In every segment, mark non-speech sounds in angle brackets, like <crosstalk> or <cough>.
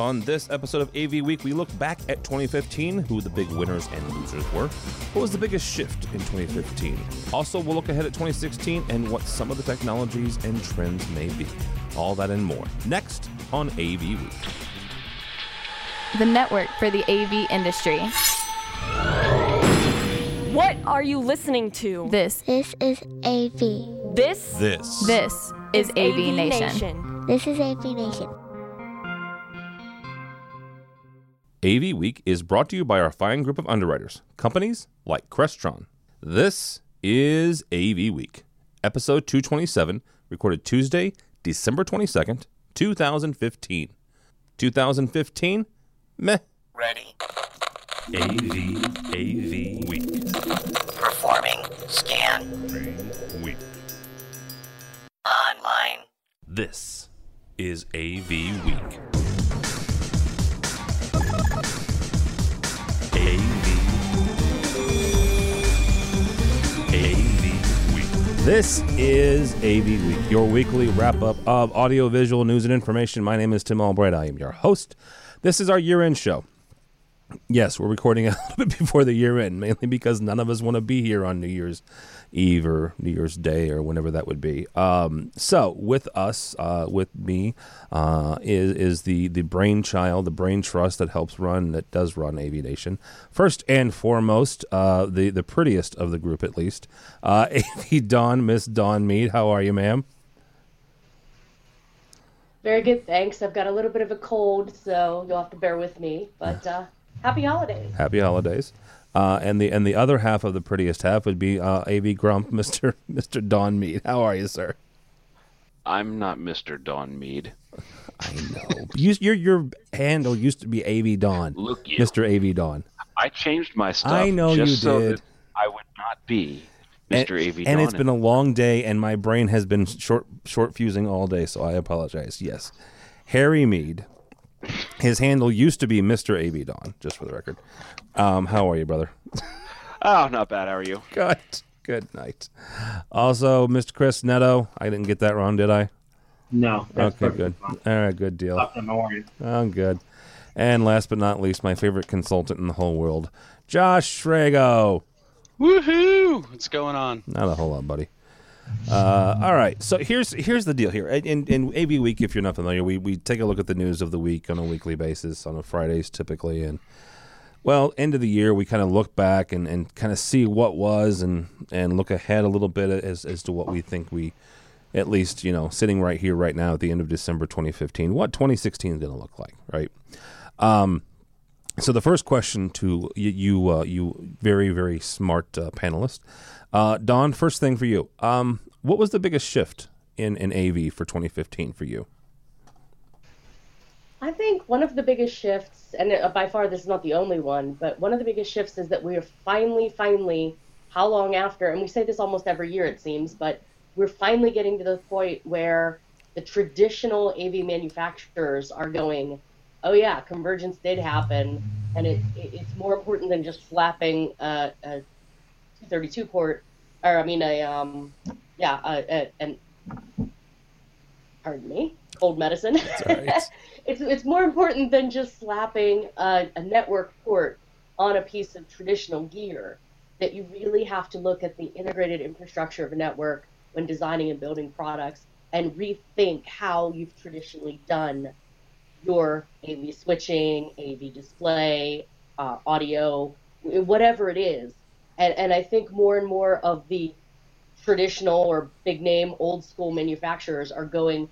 On this episode of AV Week, we look back at 2015, who the big winners and losers were. What was the biggest shift in 2015? Also, we'll look ahead at 2016 and what some of the technologies and trends may be. All that and more next on AV Week. The network for the AV industry. What are you listening to? This, This is AV. This This. this is AV, Nation. This is AV Nation. AV Week is brought to you by our fine group of underwriters, companies like Crestron. This is AV Week, episode 227, recorded Tuesday, December 22nd, 2015. 2015? Meh. Ready. AV, AV Week. Performing. Scan. Week. Online. This is AV Week. This is AV Week, your weekly wrap up of audiovisual news and information. My name is Tim Albright. I am your host. This is our year end show. Yes, we're recording <laughs> a little bit before the year end, mainly because none of us want to be here on New Year's Eve or New Year's Day or whenever that would be. Um, so, with us, uh, with me, uh, is is the the brainchild, the brain trust that helps run, that does run AV Nation. First and foremost, uh, the the prettiest of the group, at least, uh, <laughs> AV Dawn, Miss Dawn Mead. How are you, ma'am? Very good, thanks. I've got a little bit of a cold, so you'll have to bear with me. But uh, happy holidays. Happy holidays. Uh, and the and the other half of the prettiest half would be uh, AV Grump, <laughs> Mister Mister Don Mead. How are you, sir? I'm not Mr. Don Mead. I know. you, your your handle used to be AV Don, Look, you. Mister AV Don. I changed my stuff. I know you so did. that I would not be Mr. AV and Don. it's been a long day, and my brain has been short short fusing all day, so I apologize. Yes, Harry Mead. His handle used to be Mister AV Don, just for the record. Um, how are you, brother? Oh, not bad. How are you? Good. Good night. Also, Mr. Chris Neto. I didn't get that wrong, did I? No. Okay, good. fine. All right, good deal. Awesome, How? I'm good. And last but not least, my favorite consultant in the whole world, Josh Srago. Woohoo! What's going on? Not a whole lot, buddy. Uh, all right, so here's here's the deal here. In, in AV Week, if you're not familiar, we, we take a look at the news of the week on a weekly basis, on a Fridays typically, and well, end of the year, we kind of look back and, and kind of see what was and and look ahead a little bit as as to what we think we, at least you know, sitting right here right now at the end of December 2015, what 2016 is going to look like, right? Um, so the first question to you, you, uh, you very very smart uh, panelist, uh, Don. First thing for you, um, what was the biggest shift in in AV for 2015 for you? I think one of the biggest shifts, and uh, by far this is not the only one, but one of the biggest shifts is that we are finally, finally, how long after, and we say this almost every year it seems, but we're finally getting to the point where the traditional AV manufacturers are going, oh yeah, convergence did happen, and it, it it's more important than just slapping a, a 232 port, or I mean a um, yeah, a, a, an pardon me, old medicine. right. <laughs> it's it's more important than just slapping a, a network port on a piece of traditional gear. That you really have to look at the integrated infrastructure of a network when designing and building products, and rethink how you've traditionally done your AV switching, AV display, uh, audio, whatever it is. And and I think more and more of the traditional or big name old school manufacturers are going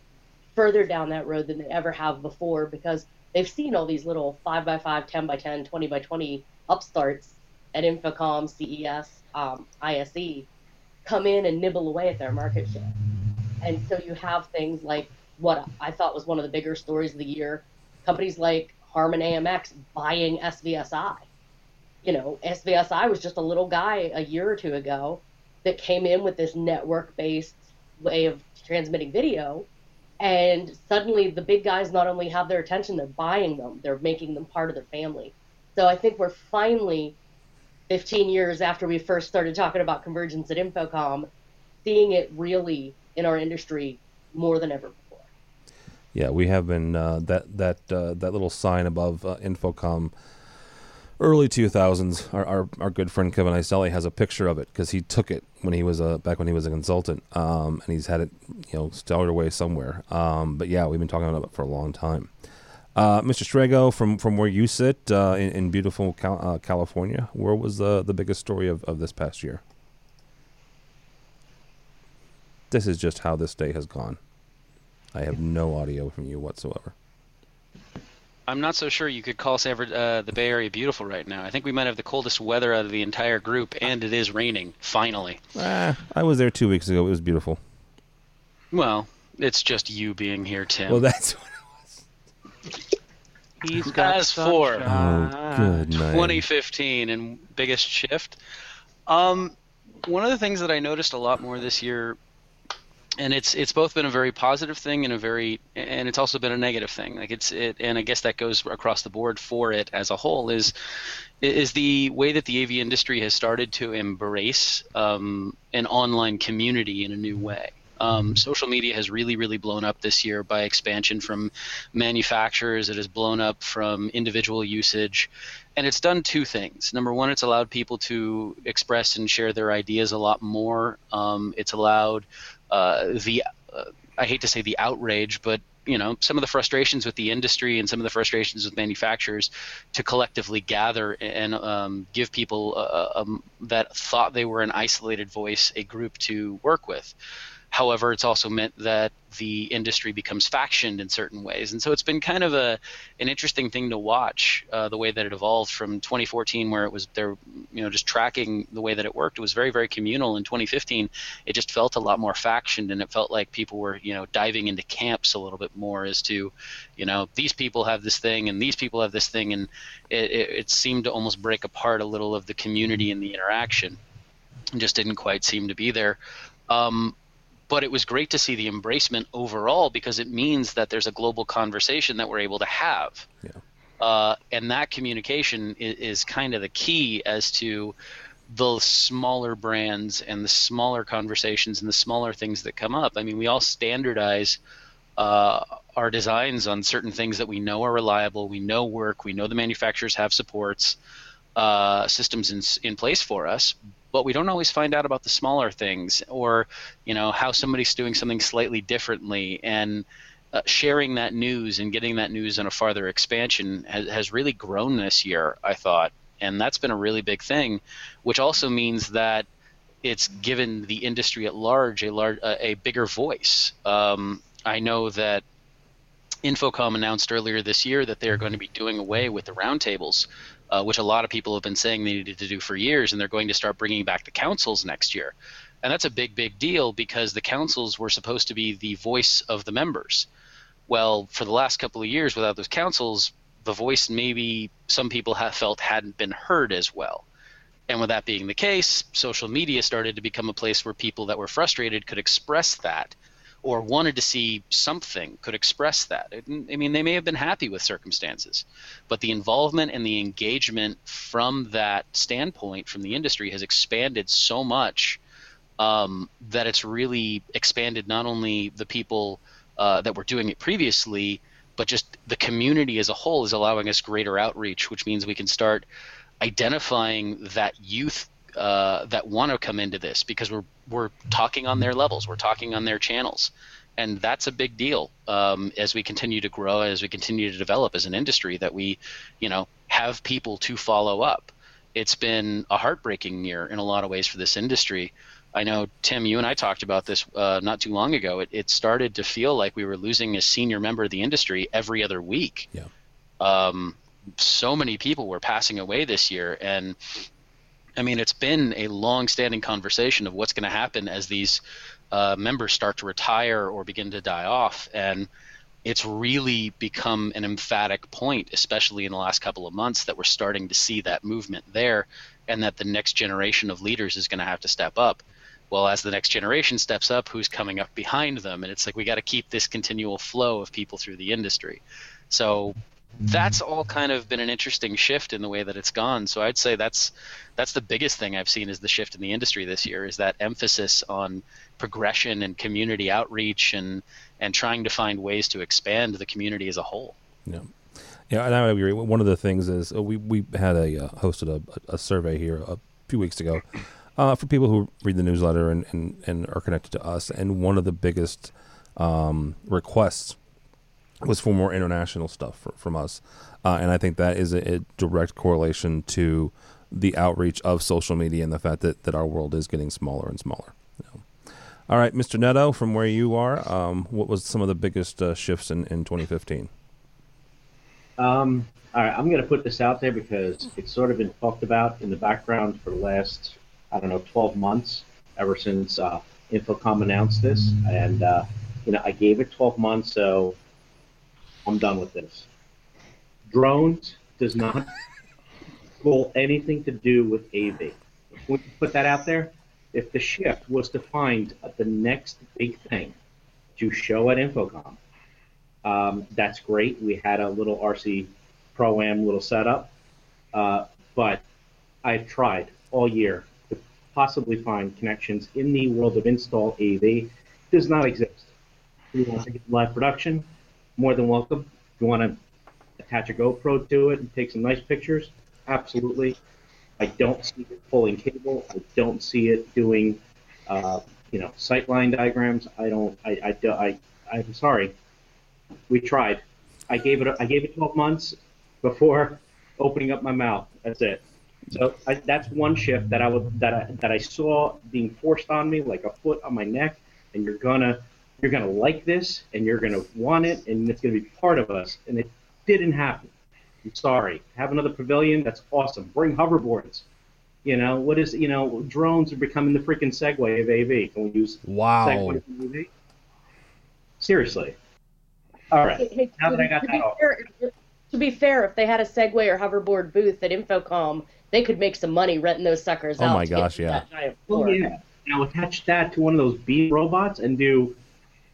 further down that road than they ever have before because they've seen all these little 5x5, 10x10, 20x20 upstarts at InfoComm, CES, um, ISE come in and nibble away at their market share. And so you have things like what I thought was one of the bigger stories of the year companies like Harman AMX buying SVSI. You know, SVSI was just a little guy a year or two ago that came in with this network based way of transmitting video. And suddenly the big guys not only have their attention they're buying them. They're making them part of their family. So i think we're finally 15 years after we first started talking about convergence at InfoComm seeing it really in our industry more than ever before. Yeah, we have been uh, that that uh, that little sign above uh, InfoComm. Early 2000s, our, our, our good friend Kevin Iselli has a picture of it because he took it when he was a back when he was a consultant, um, and he's had it you know stowed away somewhere. Um, but yeah, we've been talking about it for a long time. Uh, Mr. Srago, from from where you sit uh, in, in beautiful Cal- uh, California, where was the the biggest story of, of this past year? This is just how this day has gone. I have no audio from you whatsoever. I'm not so sure you could call San, Fran- uh, the Bay Area beautiful right now. I think we might have the coldest weather out of the entire group, and it is raining, finally. Ah, I was there two weeks ago. It was beautiful. Well, it's just you being here, Tim. Well, that's what it was. He's got As for oh, good night. 2015 and biggest shift, um, one of the things that I noticed a lot more this year, and it's it's both been a very positive thing and a very and it's also been a negative thing. Like it's it, and I guess that goes across the board for it as a whole is is the way that the AV industry has started to embrace um, an online community in a new way. Um, social media has really, really blown up this year by expansion from manufacturers. It has blown up from individual usage. And it's done two things. Number one, it's allowed people to express and share their ideas a lot more. Um, it's allowed the, uh, I hate to say the outrage, but you know some of the frustrations with the industry and some of the frustrations with manufacturers to collectively gather and um, give people uh, um, that thought they were an isolated voice a group to work with. However, it's also meant that the industry becomes factioned in certain ways, and so it's been kind of a an interesting thing to watch uh, the way that it evolved from 2014, where it was there, you know, just tracking the way that it worked. It was very very communal. In 2015, it just felt a lot more factioned, and it felt like people were you know diving into camps a little bit more as to, you know, these people have this thing and these people have this thing, and it, it, it seemed to almost break apart a little of the community and the interaction. It just didn't quite seem to be there. Um, but it was great to see the embracement overall because it means that there's a global conversation that we're able to have. Yeah. Uh, and that communication is, is, kind of the key as to the smaller brands and the smaller conversations and the smaller things that come up. I mean, we all standardize uh, our designs on certain things that we know are reliable, we know work, we know the manufacturers have supports. Uh, systems in, in place for us, but we don't always find out about the smaller things or you know how somebody's doing something slightly differently. And uh, sharing that news and getting that news in a farther expansion has, has really grown this year i thought. And that's been a really big thing which also means that it's given the industry at large a large a bigger voice. Um, i know that InfoComm announced earlier this year that they are going to be doing away with the roundtables uh, which a lot of people have been saying they needed to do for years, and they're going to start bringing back the councils next year. And that's a big, big deal because the councils were supposed to be the voice of the members. Well, for the last couple of years, without those councils, the voice maybe some people have felt hadn't been heard as well. And with that being the case, social media started to become a place where people that were frustrated could express that or wanted to see something could express that. I mean, they may have been happy with circumstances, but the involvement and the engagement from that standpoint from the industry has expanded so much um, that it's really expanded not only the people uh, that were doing it previously, but just the community as a whole is allowing us greater outreach, which means we can start identifying that youth uh, that want to come into this because we're we're talking on their levels, we're talking on their channels, and that's a big deal um, as we continue to grow, as we continue to develop as an industry. That we, you know, have people to follow up. It's been a heartbreaking year in a lot of ways for this industry. I know Tim, you and I talked about this uh, not too long ago. It, it started to feel like we were losing a senior member of the industry every other week. Yeah. Um, so many people were passing away this year, and I mean, it's been a long-standing conversation of what's going to happen as these uh, members start to retire or begin to die off, and it's really become an emphatic point, especially in the last couple of months, that we're starting to see that movement there, and that the next generation of leaders is going to have to step up. Well, as the next generation steps up, who's coming up behind them? And it's like we got to keep this continual flow of people through the industry. So that's all kind of been an interesting shift in the way that it's gone. So I'd say that's that's the biggest thing I've seen is the shift in the industry this year is that emphasis on progression and community outreach and and trying to find ways to expand the community as a whole. Yeah. Yeah, and I agree. One of the things is uh, we we had a uh, hosted a, a survey here a few weeks ago uh, for people who read the newsletter and, and, and are connected to us. And one of the biggest um, requests was for more international stuff for, from us. Uh, and I think that is a, a, direct correlation to the outreach of social media and the fact that, that our world is getting smaller and smaller. All right, Mr. Neto, from where you are, um, what was some of the biggest uh, shifts in, in 2015? Um, all right, I'm going to put this out there because it's sort of been talked about in the background for the last, I don't know, 12 months, ever since uh, InfoComm announced this. And, uh, you know, I gave it 12 months, so I'm done with this. Drones does not <laughs> pull anything to do with AV. We put that out there. If the shift was to find the next big thing to show at InfoComm, um, that's great. We had a little RC Pro Am little setup, uh, but I've tried all year to possibly find connections in the world of install AV. Does not exist. You want to get live production, more than welcome. If you want to attach a GoPro to it and take some nice pictures, absolutely. I don't see it pulling cable. I don't see it doing, uh, you know, sightline diagrams. I don't. I. I. I. I'm sorry. We tried. I gave it. I gave it 12 months before opening up my mouth. That's it. So I, that's one shift that I would that I that I saw being forced on me like a foot on my neck, and you're gonna you're gonna like this, and you're gonna want it, and it's gonna be part of us, and it didn't happen. I'm sorry. Have another pavilion. That's awesome. Bring hoverboards. You know what is you know drones are becoming the freaking Segway of AV. Can we use wow. Segway of AV? Seriously. All right. Hey, hey, now to, that I got that be off. fair, to be fair, if they had a Segway or hoverboard booth at InfoComm, they could make some money renting those suckers Oh out. my gosh, to yeah. that giant Oh floor. yeah. Now attach that to one of those beam robots and do.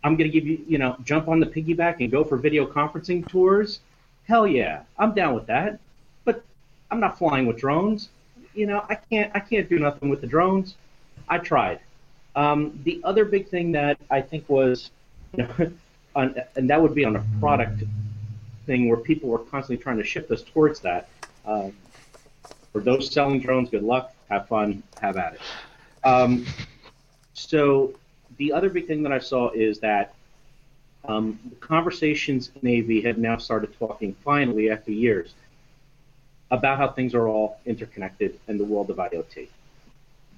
I'm gonna give you, you know, jump on the piggyback and go for video conferencing tours. Hell yeah, I'm down with that. But I'm not flying with drones. You know, I can't. I can't do nothing with the drones. I tried. Um, the other big thing that I think was, you <laughs> know, on, and that would be on a product thing where people were constantly trying to shift us towards that. Um, for those selling drones, good luck. Have fun. Have at it. Um, so the other big thing that I saw is that um, the conversations in AV have now started talking finally after years about how things are all interconnected in the world of IoT.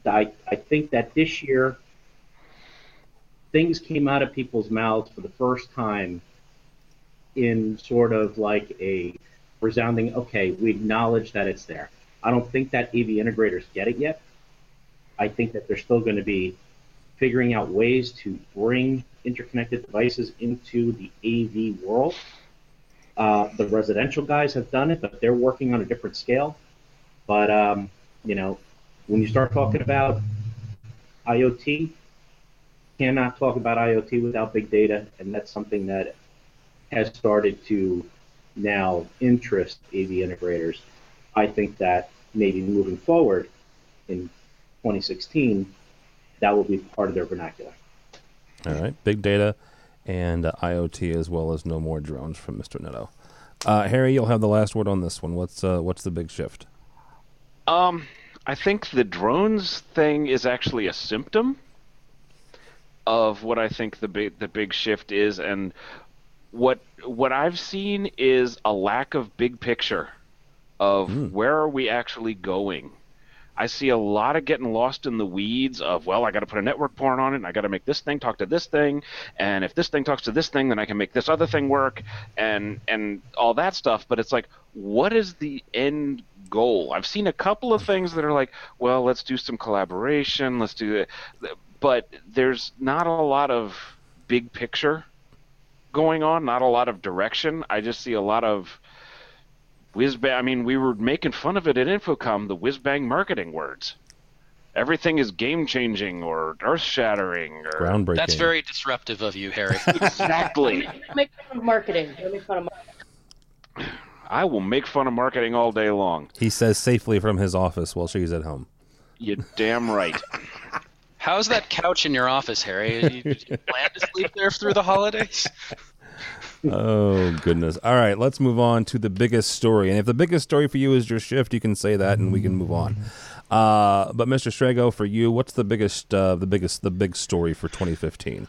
I, I think that this year things came out of people's mouths for the first time in sort of like a resounding, okay, we acknowledge that it's there. I don't think that AV integrators get it yet. I think that they're still going to be figuring out ways to bring interconnected devices into the AV world. Uh, the residential guys have done it, but they're working on a different scale. But um, you know, when you start talking about IoT, cannot talk about IoT without big data, and that's something that has started to now interest AV integrators. I think that maybe moving forward in 2016, that will be part of their vernacular. All right, big data and uh, IoT as well as no more drones from Mr. Neto. Uh, Harry, you'll have the last word on this one. What's uh, what's the big shift? Um, I think the drones thing is actually a symptom of what I think the big the big shift is, and what what I've seen is a lack of big picture of where are we actually going. I see a lot of getting lost in the weeds of well, I got to put a network port on it, and I got to make this thing talk to this thing, and if this thing talks to this thing, then I can make this other thing work, and and all that stuff. But it's like, what is the end goal? I've seen a couple of things that are like, well, let's do some collaboration, let's do it, but there's not a lot of big picture going on, not a lot of direction. I just see a lot of whiz bang. I mean, we were making fun of it at InfoComm, the whiz bang marketing words. Everything is game changing or earth shattering or Groundbreaking. That's very disruptive of you, Harry. <laughs> exactly. Make fun of marketing. Don't make fun of marketing. I will make fun of marketing all day long. He says safely from his office while she's at home. You damn right. How's that couch in your office, Harry? You, you plan to sleep there through the holidays? <laughs> Oh goodness! All right, let's move on to the biggest story. And if the biggest story for you is your shift, you can say that, and we can move on. Uh, but Mr. Srago, for you, what's the biggest, uh, the biggest, the big story for 2015?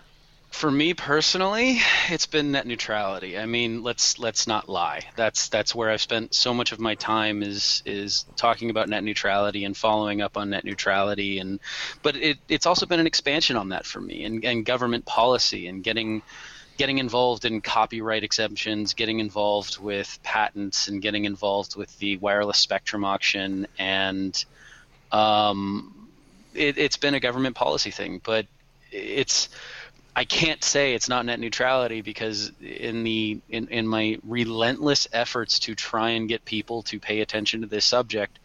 For me personally, it's been net neutrality. I mean, let's let's not lie. That's that's where I've spent so much of my time is is talking about net neutrality and following up on net neutrality and but it, it's also been an expansion on that for me and, and government policy and getting getting involved in copyright exemptions, getting involved with patents and getting involved with the wireless spectrum auction and um, it, it's been a government policy thing, but it's I can't say it's not net neutrality because in the in, in my relentless efforts to try and get people to pay attention to this subject,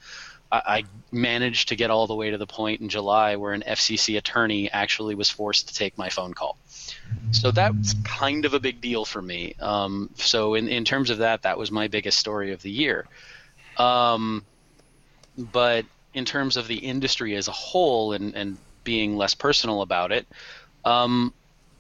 I, I managed to get all the way to the point in July where an FCC attorney actually was forced to take my phone call. So that's kind of a big deal for me. Um, so in, in terms of that, that was my biggest story of the year. Um, but in terms of the industry as a whole and, and being less personal about it, um,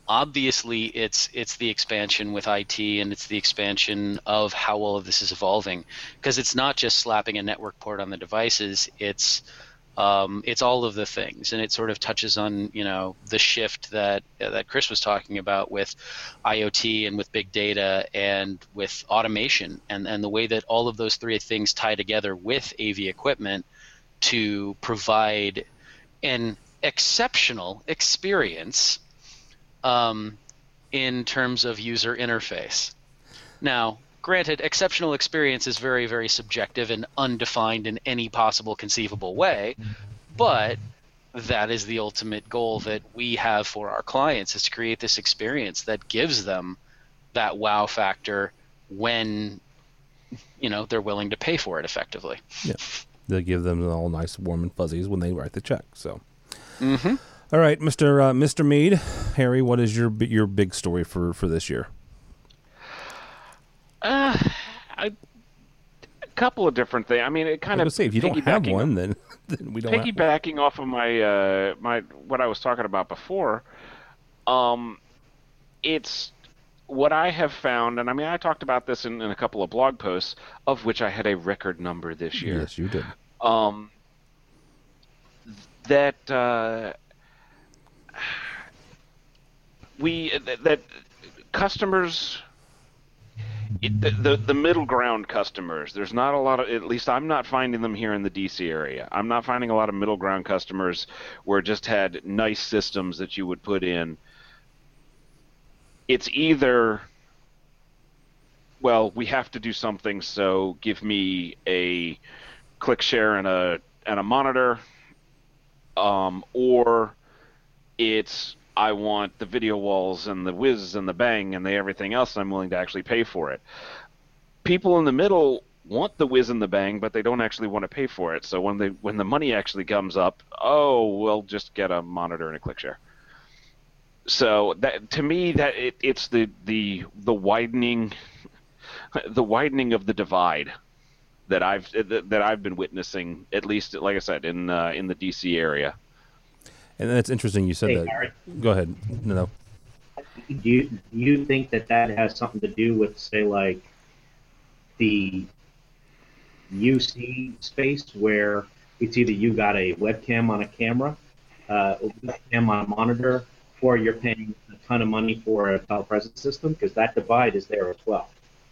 obviously it's it's the expansion with IT and it's the expansion of how all of this is evolving because it's not just slapping a network port on the devices it's um, it's all of the things and it sort of touches on you know the shift that that Chris was talking about with IoT and with big data and with automation and and the way that all of those three things tie together with AV equipment to provide an exceptional experience um, in terms of user interface. Now, granted, exceptional experience is very, very subjective and undefined in any possible conceivable way, but that is the ultimate goal that we have for our clients is to create this experience that gives them that wow factor when you know they're willing to pay for it effectively. Yeah, they give them all nice, warm and fuzzies when they write the check. So. Mm-hmm. All right, Mister uh, Mister Mead, Harry, what is your your big story for for this year? Uh, I, a couple of different things. I mean, it kind of say, if you don't have one, then, <laughs> then we don't. Have piggybacking off of my uh, my what I was talking about before. Um, it's what I have found, and I mean, I talked about this in, in a couple of blog posts, of which I had a record number this year. Yes, you did. um, that uh, we that, that customers the, the middle ground customers there's not a lot of at least I'm not finding them here in the DC area. I'm not finding a lot of middle ground customers where it just had nice systems that you would put in. It's either well we have to do something so give me a ClickShare and a and a monitor um, or it's I want the video walls and the whiz and the bang and the everything else. I'm willing to actually pay for it. People in the middle want the whiz and the bang, but they don't actually want to pay for it. So when they when the money actually comes up, oh, we'll just get a monitor and a ClickShare. So that to me that it, it's the the the widening <laughs> the widening of the divide that I've that I've been witnessing at least like I said in uh, in the DC area. And that's interesting. You said Hey, that. Harry. Go ahead. No, no. Do you, do you think that that has something to do with, say, like the UC space where it's either you got a webcam on a camera, uh, a webcam on a monitor, or you're paying a ton of money for a telepresence system? Because that divide is there as well.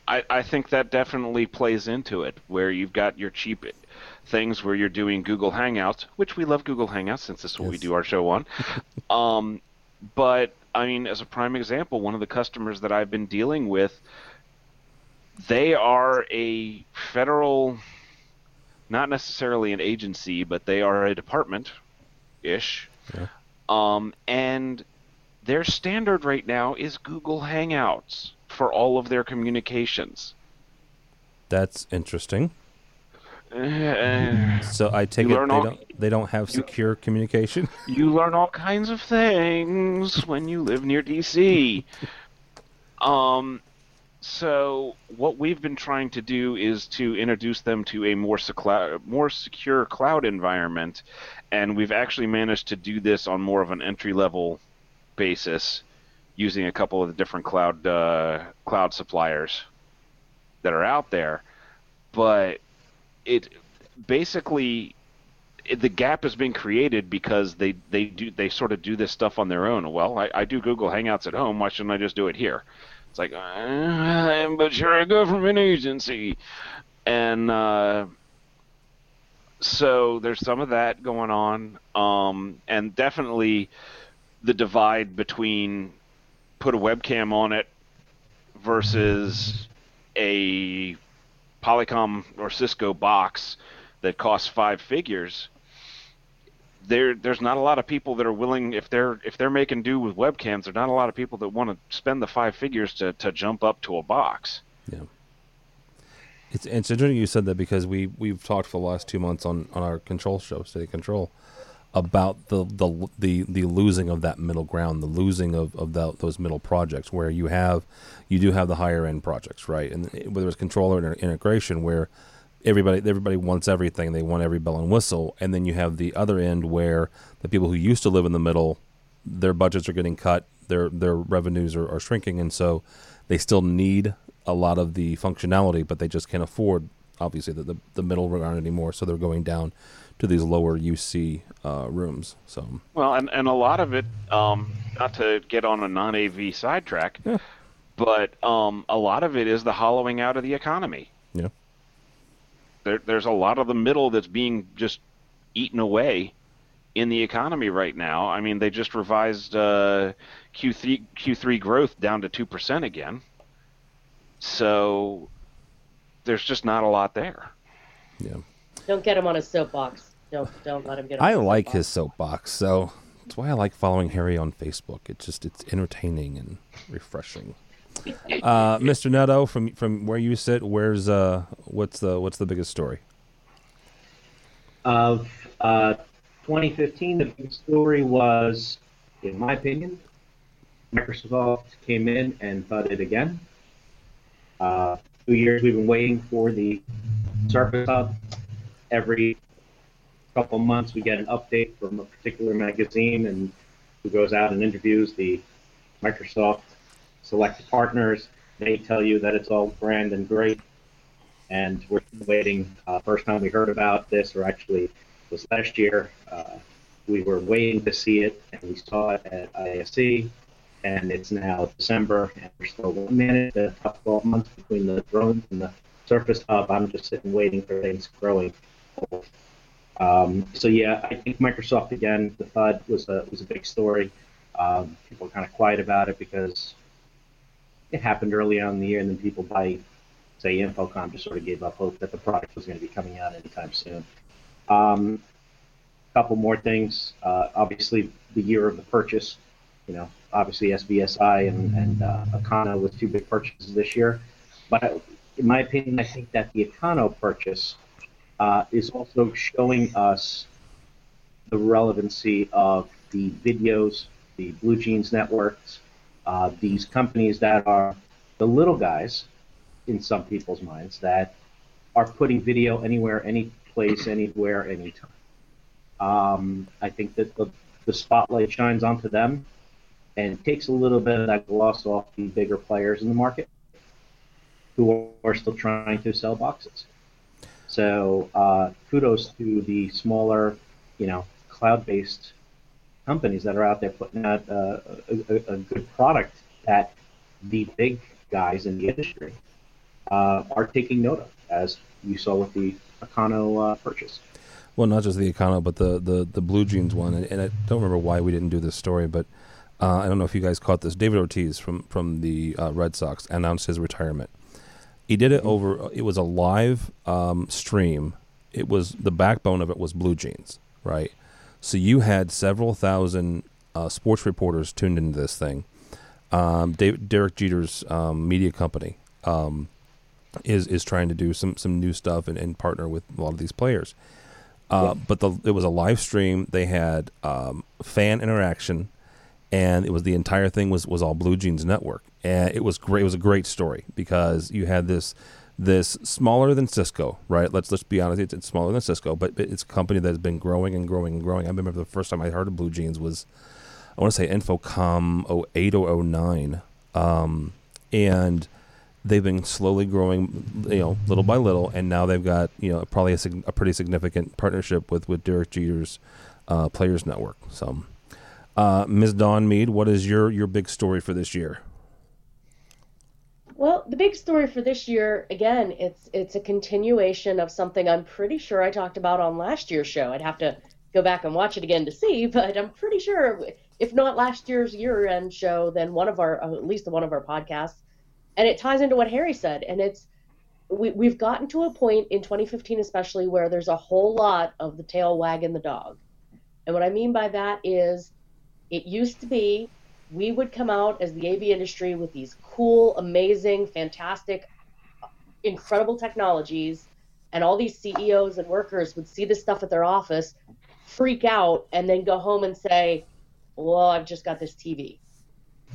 I, I think that definitely plays into it, where you've got your cheap things where you're doing Google Hangouts, which we love Google Hangouts since this is what we do our show on. <laughs> um, but I mean, as a prime example, one of the customers that I've been dealing with, they are a federal, not necessarily an agency, but they are a department, ish. Yeah. Um, and their standard right now is Google Hangouts for all of their communications. That's interesting. <sighs> So I take it they all- don't they don't have secure communication. <laughs> you learn all kinds of things when you live near DC. <laughs> Um, So what we've been trying to do is to introduce them to a more secla- more secure cloud environment, and we've actually managed to do this on more of an entry level basis, using a couple of the different cloud uh, cloud suppliers that are out there. But it basically the gap has been created because they they do they sort of do this stuff on their own. Well, I, I do Google Hangouts at home. Why shouldn't I just do it here? It's like, uh, but you're a government agency, and uh, so there's some of that going on, um, and definitely the divide between put a webcam on it versus a Polycom or Cisco box that costs five figures. There, there's not a lot of people that are willing if they're if they're making do with webcams. There's not a lot of people that want to spend the five figures to, to jump up to a box. Yeah. It's, it's interesting you said that because we we've talked for the last two months on, on our control show, City Control, about the, the the the losing of that middle ground, the losing of of the, those middle projects where you have you do have the higher end projects, right? And eh, whether it's controller or integration, where everybody everybody wants everything, they want every bell and whistle, and then you have the other end where the people who used to live in the middle, their budgets are getting cut, their their revenues are, are shrinking, and so they still need a lot of the functionality, but they just can't afford obviously the, the, the middle ground anymore, so they're going down to these lower UC uh, rooms. So well, and and a lot of it, um, not to get on a non AV sidetrack, Yeah. but um, a lot of it is the hollowing out of the economy. Yeah. There, there's a lot of the middle that's being just eaten away in the economy right now. I mean, they just revised uh, Q3 Q3 growth down to two percent again. So there's just not a lot there. yeah, Don't get him on a soapbox. Don't don't let him get. On I a like soapbox. his soapbox, so that's why I like following Harry on Facebook. It's just it's entertaining and refreshing. <laughs> Uh, Mr. Neto, from from where you sit, where's uh what's the what's the biggest story? Of uh, 2015, the big story was, in my opinion, Microsoft came in and thudded again. Uh, two years we've been waiting for the Surface Hub. Every couple months we get an update from a particular magazine and who goes out and interviews the Microsoft select partners. They tell you that it's all grand and great. And we're waiting. Uh, first time we heard about this, or actually was last year, uh, we were waiting to see it, and we saw it at ISE, and it's now December, and we're still one minute, the top 12 months between the drones and the Surface Hub. I'm just sitting waiting for things growing. Um, so yeah, I think Microsoft again, the FUD was a was a big story. Um, people are kind of quiet about it because it happened early on in the year, and then people by say InfoComm just sort of gave up hope that the product was going to be coming out anytime soon. Um, couple more things. Uh, obviously, the year of the purchase. You know, obviously SVSI and and uh, Acano with two big purchases this year. But in my opinion, I think that the Acano purchase uh, is also showing us the relevancy of the videos, the Blue Jeans networks, uh, these companies that are the little guys in some people's minds that are putting video anywhere, any place, anywhere, anytime. Um, I think that the, the spotlight shines onto them and takes a little bit of that gloss off the bigger players in the market who are still trying to sell boxes. So uh, kudos to the smaller, you know, cloud-based companies that are out there putting out uh, a, a, good product that the big guys in the industry uh, are taking note of, as you saw with the Acano uh, purchase. Well, not just the Acano, but the the the Blue Jeans one, and, and I don't remember why we didn't do this story, but uh, I don't know if you guys caught this. David Ortiz from from the uh, Red Sox announced his retirement. He did it over. It was a live um, stream. It was the backbone of it was Blue Jeans, right? So you had several thousand uh, sports reporters tuned into this thing. Um, Dave, Derek Jeter's um, media company um, is is trying to do some some new stuff and, and partner with a lot of these players. Uh, But the, it was a live stream. They had um, fan interaction, and it was the entire thing was was all Blue Jeans Network, and it was great. It was a great story because you had this this smaller than Cisco, right? Let's let's be honest, it's, it's smaller than Cisco, but it's a company that has been growing and growing and growing. I remember the first time I heard of Blue Jeans was I want to say InfoComm 08 or 09, um, and they've been slowly growing, you know, little by little, and now they've got you know probably a, a pretty significant partnership with with Derek Jeter's uh, Players Network. So, uh, Ms. Dawn Mead, what is your your big story for this year? Well, the big story for this year, again, it's it's a continuation of something I'm pretty sure I talked about on last year's show. I'd have to go back and watch it again to see, <laughs> but I'm pretty sure, if not last year's year-end show, then one of our, uh, at least one of our podcasts, and it ties into what Harry said, and it's we, we've gotten to a point in 2015 especially where there's a whole lot of the tail wagging the dog and what i mean by that is it used to be we would come out as the av industry with these cool amazing fantastic incredible technologies and all these ceos and workers would see this stuff at their office freak out and then go home and say well i've just got this tv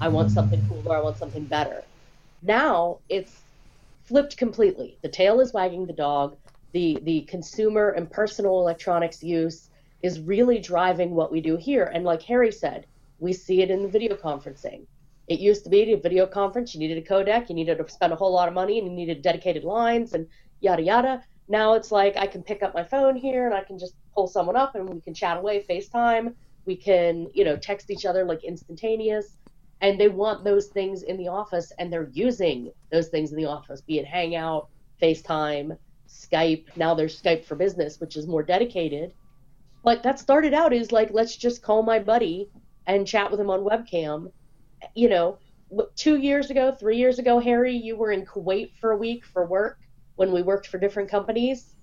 i want something cooler i want something better now it's flipped completely. The tail is wagging the dog. The the consumer and personal electronics use is really driving what we do here. And like Harry said, we see it in the video conferencing. It used to be a video conference, you needed a codec, you needed to spend a whole lot of money, and you needed dedicated lines and yada yada. Now it's like I can pick up my phone here and I can just pull someone up and we can chat away, FaceTime. We can, you know, text each other like instantaneous and they want those things in the office and they're using those things in the office be it hangout facetime skype now there's skype for business which is more dedicated but that started out as like let's just call my buddy and chat with him on webcam you know two years ago three years ago harry you were in kuwait for a week for work when we worked for different companies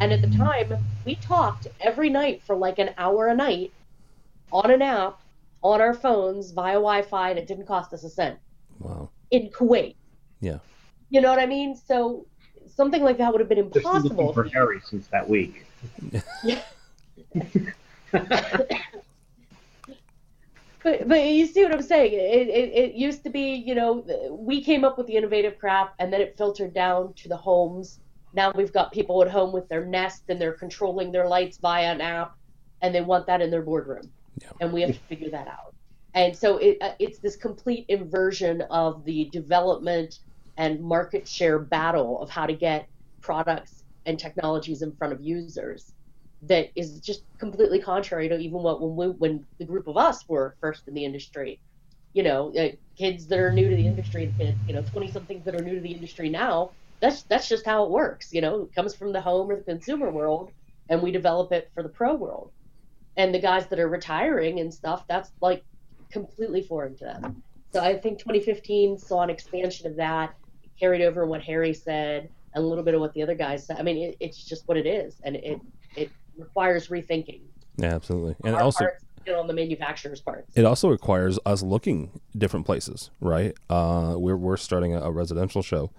and at the mm-hmm. time we talked every night for like an hour a night on an app on our phones via Wi-Fi, and it didn't cost us a cent. Wow. In Kuwait. Yeah. You know what I mean? So something like that would have been impossible. Just looking for Harry since that week. Yeah. <laughs> but but you see what I'm saying? It, it it used to be, you know, we came up with the innovative crap, and then it filtered down to the homes. Now we've got people at home with their Nest, and they're controlling their lights via an app, and they want that in their boardroom yeah. and we have to figure that out. And so it, uh, it's this complete inversion of the development and market share battle of how to get products and technologies in front of users that is just completely contrary to even what when we, when the group of us were first in the industry. You know, uh, kids that are new to the industry, kids, you know, twenty somethings that are new to the industry now. That's that's just how it works. You know, it comes from the home or the consumer world, and we develop it for the pro world and the guys that are retiring and stuff, that's like completely foreign to them. So I think 2015 saw an expansion of that, carried over what Harry said, and a little bit of what the other guys said. I mean, it, it's just what it is, and it it requires rethinking. Yeah, absolutely, and Our also. on the manufacturer's parts. It also requires us looking different places, right? Uh, we're we're starting a, a residential show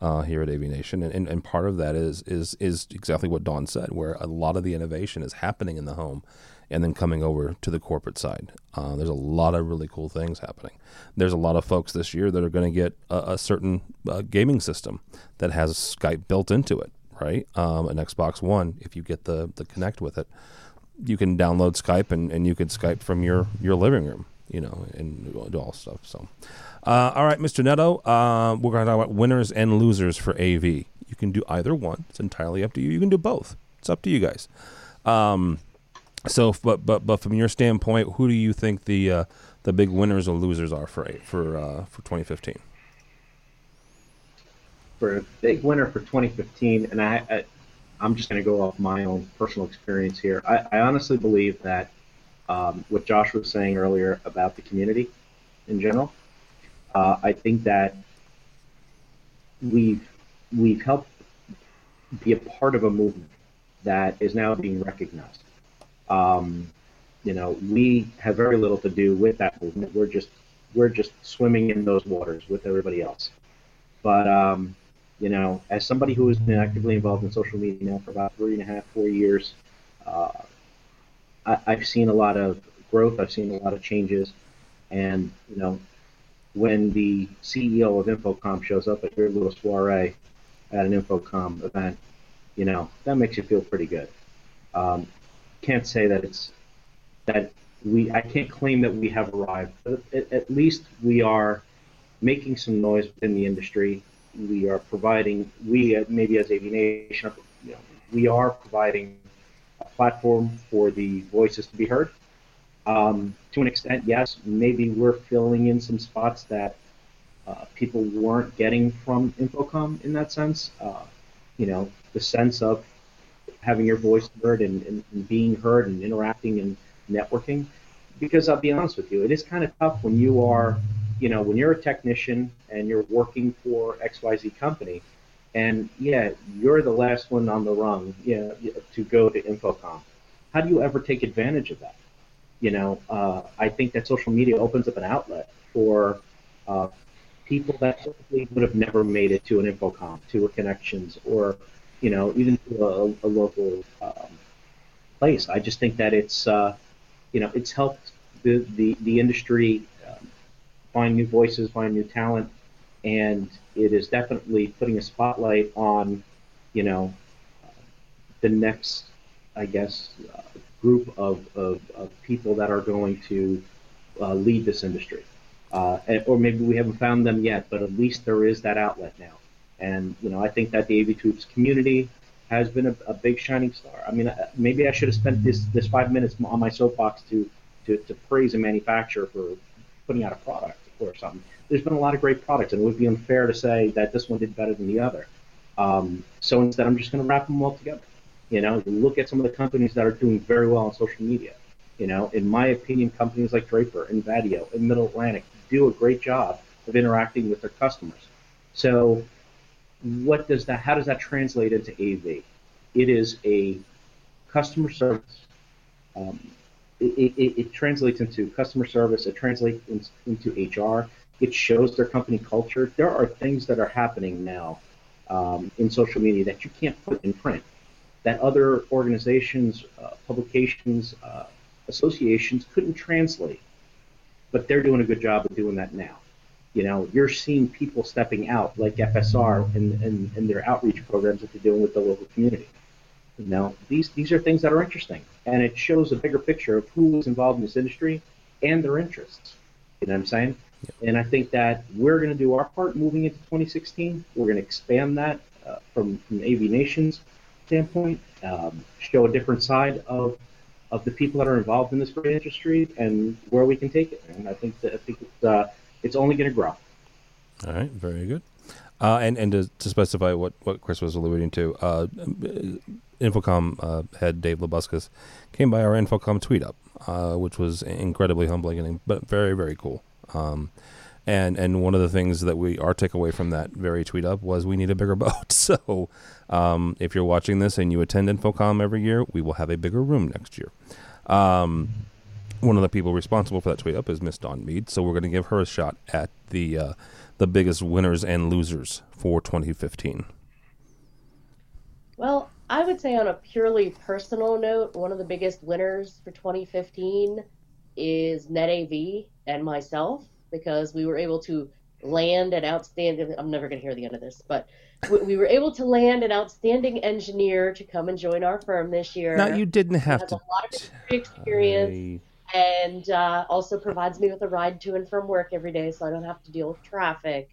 uh, here at AV Nation, and, and, and part of that is is is exactly what Dawn said, where a lot of the innovation is happening in the home, and then coming over to the corporate side. Uh, there's a lot of really cool things happening. There's a lot of folks this year that are going to get a, a certain uh, gaming system that has Skype built into it, right? Um, an Xbox One, if you get the, the Kinect with it, you can download Skype and, and you can Skype from your, your living room, you know, and do all stuff. So, uh, all right, Mr. Neto, uh, we're going to talk about winners and losers for AV. You can do either one. It's entirely up to you. You can do both. It's up to you guys. Um, so, but but but from your standpoint, who do you think the uh, the big winners or losers are for for uh, for 2015? For a big winner for 2015, and I, I I'm just going to go off my own personal experience here. I, I honestly believe that um, what Josh was saying earlier about the community in general, uh, I think that we've we've helped be a part of a movement that is now being recognized. Um, you know, we have very little to do with that movement. We're just we're just swimming in those waters with everybody else. But um, you know, as somebody who has been actively involved in social media now for about three and a half, four years, uh, I, have seen a lot of growth. I've seen a lot of changes, And you know, when the CEO of InfoComm shows up at your little soiree at an InfoComm event, you know that makes you feel pretty good. Um, can't say that it's that we. I can't claim that we have arrived, but at, at least we are making some noise within the industry. We are providing. We uh, maybe as AV Nation, you know, we are providing a platform for the voices to be heard. Um, to an extent, yes, maybe we're filling in some spots that uh, people weren't getting from InfoComm in that sense. Uh, you know, the sense of having your voice heard and, and, and, being heard and interacting and networking. Because I'll be honest with you, it is kind of tough when you are, you know, when you're a technician and you're working for XYZ company, and yeah, you're the last one on the rung, yeah, to go to InfoComm. How do you ever take advantage of that? You know, uh, I think that social media opens up an outlet for uh, people that would have never made it to an InfoComm, to a Connections, or you know, even to a, a local um, place. I just think that it's uh, you know it's helped the the, the industry find new voices, find new talent, and it is definitely putting a spotlight on you know the next, I guess, uh, group of, of, of, people that are going to uh, lead this industry. Uh, or maybe we haven't found them yet, but at least there is that outlet now. And you know, I think that the AVTweeps community has been a, a, big shining star. I mean, uh, maybe I should have spent this this five minutes on my soapbox to, to to praise a manufacturer for putting out a product or something. There's been a lot of great products, and it would be unfair to say that this one did better than the other. Um, so instead, I'm just going to wrap them all together. You know, look at some of the companies that are doing very well on social media. You know, in my opinion, companies like Draper and Vadio and Middle Atlantic do a great job of interacting with their customers. So what does that how does that translate into AV? It is a customer service. Um, it, it, it, translates into customer service. It translates in, into HR. It shows their company culture. There are things that are happening now um, in social media that you can't put in print. That other organizations, uh, publications, uh, associations couldn't translate, but they're doing a good job of doing that now. You know, you're seeing people stepping out like FSR and, and, and their outreach programs that they're doing with the local community. You know, these these are things that are interesting, and it shows a bigger picture of who is involved in this industry and their interests. You know what I'm saying? Yep. And I think that we're going to do our part moving into 2016. We're going to expand that uh, from from AV Nation's standpoint, um, show a different side of of the people that are involved in this great industry and where we can take it. And I think that I think it's uh, it's only going to grow. All right, very good. Uh, and and to, to, specify what, what Chris was alluding to, uh, InfoComm uh, head Dave Labuskes came by our InfoComm tweet up, uh, which was incredibly humbling and but very very cool. Um, and and one of the things that we our takeaway from that very tweet up was we need a bigger <laughs> boat. So um, if you're watching this and you attend InfoComm every year, we will have a bigger room next year. Um, one of the people responsible for that tweet up is Miss Dawn Mead, so we're going to give her a shot at the uh, the biggest winners and losers for 2015. Well, I would say on a purely personal note, one of the biggest winners for 2015 is NetAV and myself because we were able to land an outstanding. I'm never going to hear the end of this, but we, we, were able to land an outstanding engineer to come and join our firm this year. Now you didn't have to. A lot of experience. I and uh, also provides me with a ride to and from work every day, so I don't have to deal with traffic.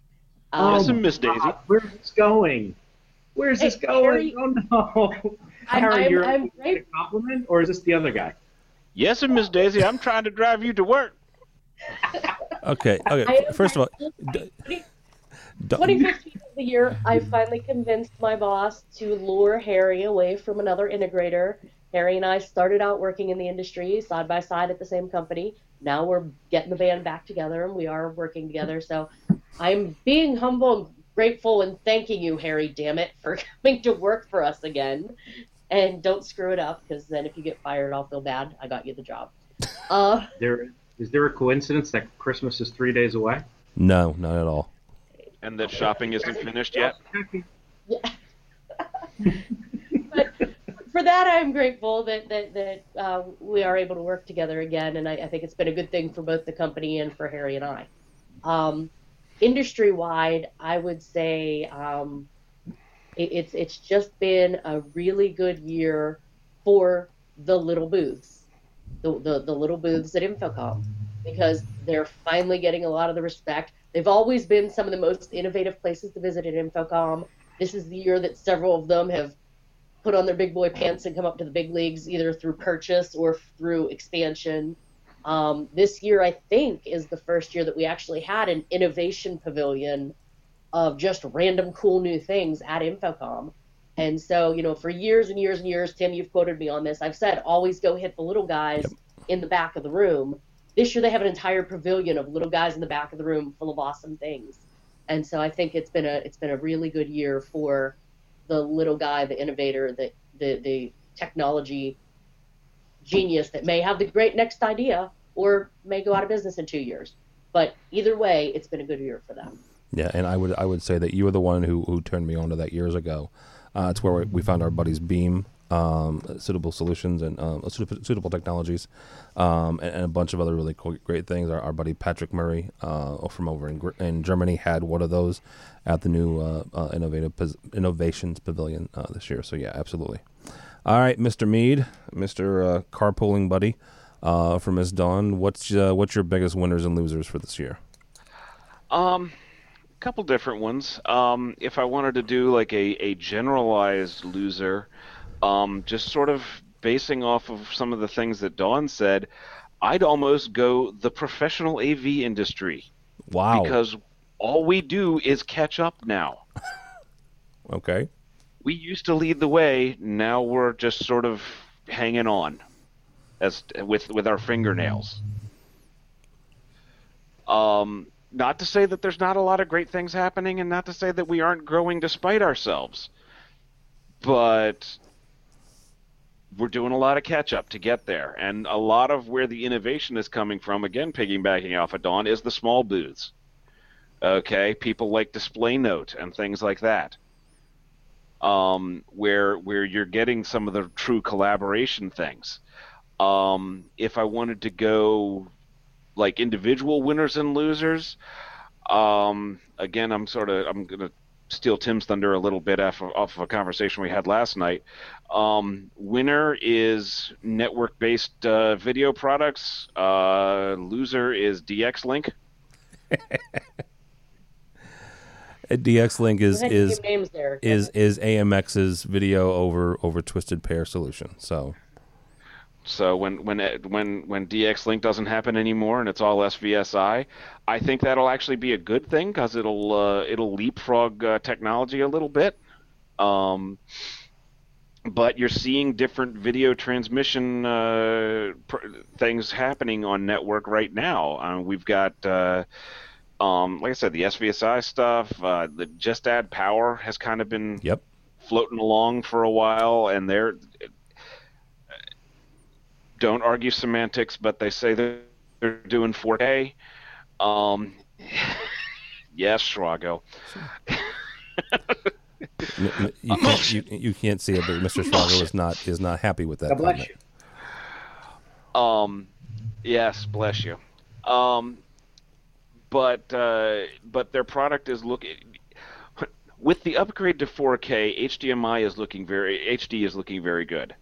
Um, Listen, Miss Daisy, where's this going? Where's this going? Harry, oh no, I'm, Harry, I'm, you're I'm a compliment, or is this the other guy? Yes, and Miss Daisy, I'm trying to drive you to work. okay, <laughs> okay. First of all, 2015 is the year I finally convinced my boss to lure Harry away from another integrator Harry and I started out working in the industry side by side at the same company. Now we're getting the band back together and we are working together. So I'm being humble and grateful and thanking you, Harry, damn it, for <laughs> coming to work for us again. And don't screw it up because then if you get fired, I'll feel bad. I got you the job. <laughs> Uh, there is there a coincidence that Christmas is three days away? No, not at all. And that shopping isn't finished yet. Yeah. <laughs> but for for that, I'm grateful that that that uh, we are able to work together again, and I, I, think it's been a good thing for both the company and for Harry and I. Um, industry wide, I would say um, it, it's it's just been a really good year for the little booths, the, the the little booths at InfoComm, because they're finally getting a lot of the respect. They've always been some of the most innovative places to visit at InfoComm. This is the year that several of them have put on their big boy pants and come up to the big leagues either through purchase or through expansion. Um, this year, I think, is the first year that we actually had an innovation pavilion of just random cool new things at InfoComm. And so, you know, for years and years and years, Tim, you've quoted me on this. I've said always go hit the little guys yep. in the back of the room. This year, they have an entire pavilion of little guys in the back of the room full of awesome things. And so, I think it's been a it's been a really good year for the little guy, the innovator, the the, the technology genius that may have the great next idea or may go out of business in two years. But either way, it's been a good year for them. Yeah, and I would I would say that you were the one who, who turned me on to that years ago. Uh, it's where we found our buddies Beam, um, suitable solutions and uh, suitable, suitable technologies, um, and, and, a bunch of other really cool, great things. Our, our buddy Patrick Murray uh, from over in, in Germany had one of those at the new uh, uh, innovative innovations pavilion uh, this year. So yeah, absolutely. All right, Mr. Mead, Mr. carpooling buddy from Miss Dawn. What's what's your biggest winners and losers for this year? Um, a couple different ones. Um, if I wanted to do like a, a generalized loser, um, just sort of basing off of some of the things that Dawn said, I'd almost go the professional AV industry. Wow. Because all we do is catch up now. <laughs> okay. We used to lead the way, now we're just sort of hanging on as with with our fingernails. Um not to say that there's not a lot of great things happening and not to say that we aren't growing despite ourselves. But we're doing a lot of catch up to get there. And a lot of where the innovation is coming from, again, piggybacking off of Dawn, is the small booths. Okay, people like Display Note and things like that. Um, where where you're getting some of the true collaboration things. Um, if I wanted to go like individual winners and losers, um, again, I'm sort of I'm gonna steal Tim's thunder a little bit off of, off of a conversation we had last night. Um, winner is network based uh, video products. Uh, loser is DX Link. <laughs> DX Link is is is is AMX's video over over Twisted Pair solution. So so when when when when DX Link doesn't happen anymore and it's all SVSI, I think that'll actually be a good thing because it'll uh, it'll leapfrog uh, technology a little bit. Um, but you're seeing different video transmission uh, pr- things happening on network right now. Uh, we've got, uh, um, like I said, the SVSI stuff. Uh, the Just Add Power has kind of been yep. floating along for a while, and they're don't argue semantics, but they say that they're doing 4K. Um, <laughs> yes, Srago. you, <laughs> can't, you, you, can't see it, but Mr. Srago is not is not happy with that. God bless you. Um, yes, bless you. Um, but uh, but their product is looking with the upgrade to 4K. HDMI is looking very HD is looking very good.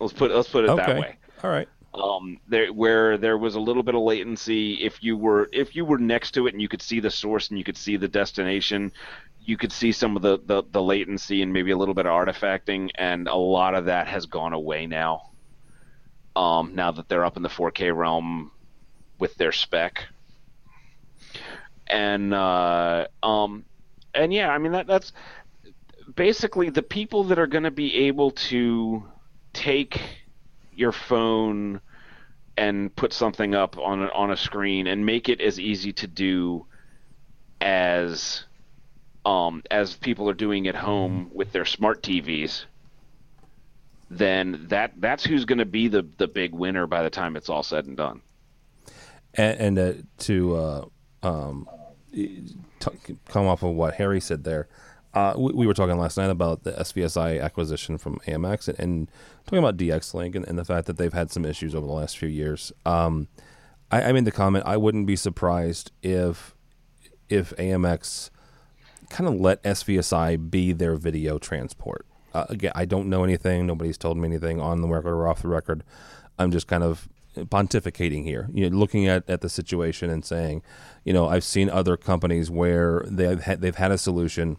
Let's put let's put it okay. that way. All right. Um, there where there was a little bit of latency. If you were if you were next to it and you could see the source and you could see the destination, you could see some of the, the, the latency and maybe a little bit of artifacting, and a lot of that has gone away now. Um, now that they're up in the 4K realm with their spec, and uh, um, and yeah, I mean that that's basically the people that are going to be able to take your phone and put something up on a, on a screen and make it as easy to do as um, as people are doing at home with their smart TVs, then that that's who's going to be the the big winner by the time it's all said and done. And, and uh, to uh, um, t- come off of what Harry said there, Uh, we, we were talking last night about the SVSI acquisition from AMX and, and talking about DX Link and, and, the fact that they've had some issues over the last few years. Um, I, I made the comment I wouldn't be surprised if if AMX kind of let SVSI be their video transport. Uh, again, I don't know anything. Nobody's told me anything on the record or off the record. I'm just kind of pontificating here, you know, looking at, at the situation and saying, you know, I've seen other companies where they've had, they've had a solution,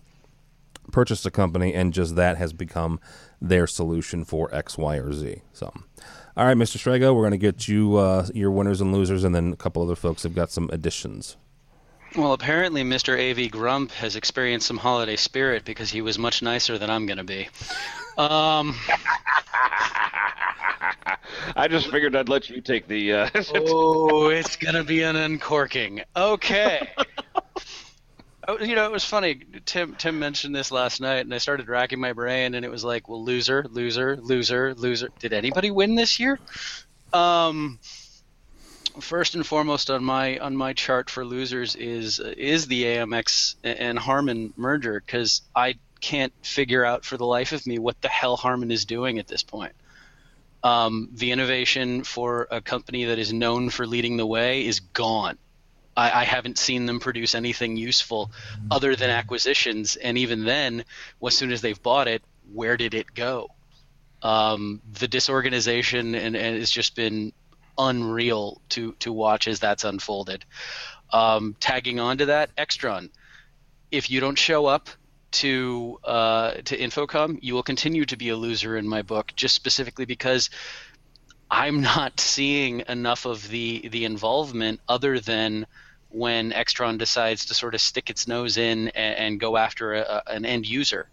purchased a company, and just that has become their solution for X, Y, or Z. So, all right, Mr. Srago, we're going to get you uh, your winners and losers, and then a couple other folks have got some additions. Well, apparently, Mr. A.V. Grump has experienced some holiday spirit because he was much nicer than I'm going to be. Um, <laughs> I just figured I'd let you take the. Uh, <laughs> oh, it's going to be an uncorking. Okay. <laughs> oh, you know, it was funny. Tim Tim mentioned this last night, and I started racking my brain, and it was like, well, loser, loser, loser, loser. Did anybody win this year? Um, first and foremost on my on my chart for losers is is the AMX and Harman merger because I can't figure out for the life of me what the hell Harman is doing at this point. Um, the innovation for a company that is known for leading the way is gone. I, I, haven't seen them produce anything useful other than acquisitions, and even then, as soon as they've bought it, where did it go? Um, the disorganization and, and has just been unreal to to watch as that's unfolded. Um, tagging on to that, Extron. If you don't show up to uh, to InfoComm, you will continue to be a loser in my book, just specifically because I'm not seeing enough of the the involvement other than when Extron decides to sort of stick its nose in and, and go after a, an end user.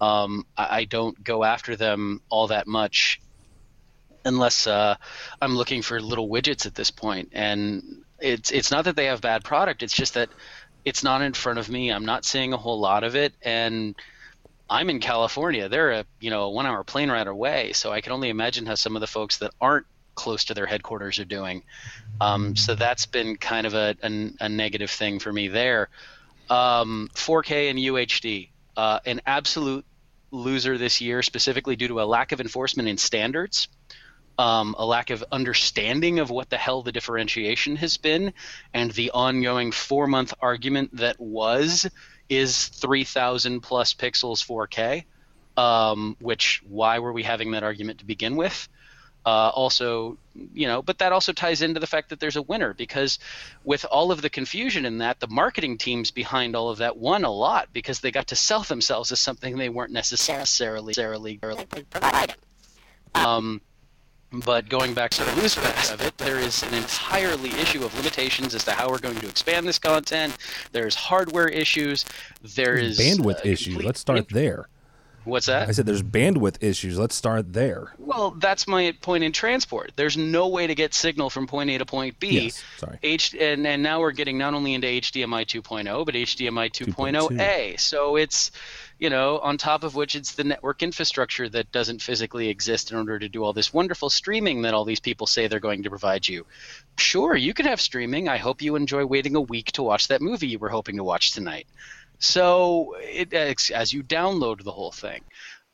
Um, I, I, don't go after them all that much unless uh, I'm looking for little widgets at this point. And it's it's not that they have bad product. It's just that it's not in front of me. I'm not seeing a whole lot of it, and I'm in California. They're a you know a one hour plane ride away, so I can only imagine how some of the folks that aren't close to their headquarters are doing. Um, so that's been kind of a, a, a negative thing for me there. Um, 4K and UHD, uh, an absolute loser this year, specifically due to a lack of enforcement in standards um, a lack of understanding of what the hell the differentiation has been, and the ongoing four month argument that was is 3000 plus pixels 4K. Um, which why were we having that argument to begin with? Uh, also, you know, but that also ties into the fact that there's a winner because with all of the confusion in that, the marketing teams behind all of that won a lot because they got to sell themselves as something they weren't necessarily necessarily providing. Um, but going back to the loose aspect of it, there is an entirely issue of limitations as to how we're going to expand this content. There's hardware issues. There is bandwidth uh, issues. Let's start there. What's that? I said there's bandwidth issues. Let's start there. Well, that's my point in transport. There's no way to get signal from point A to point B. Yes, sorry. H and, and now we're getting not only into HDMI 2.0 but HDMI 2.0A. So it's you know, on top of which it's the network infrastructure that doesn't physically exist in order to do all this wonderful streaming that all these people say they're going to provide you. Sure, you can have streaming. I hope you enjoy waiting a week to watch that movie you were hoping to watch tonight. So, it, as you download the whole thing,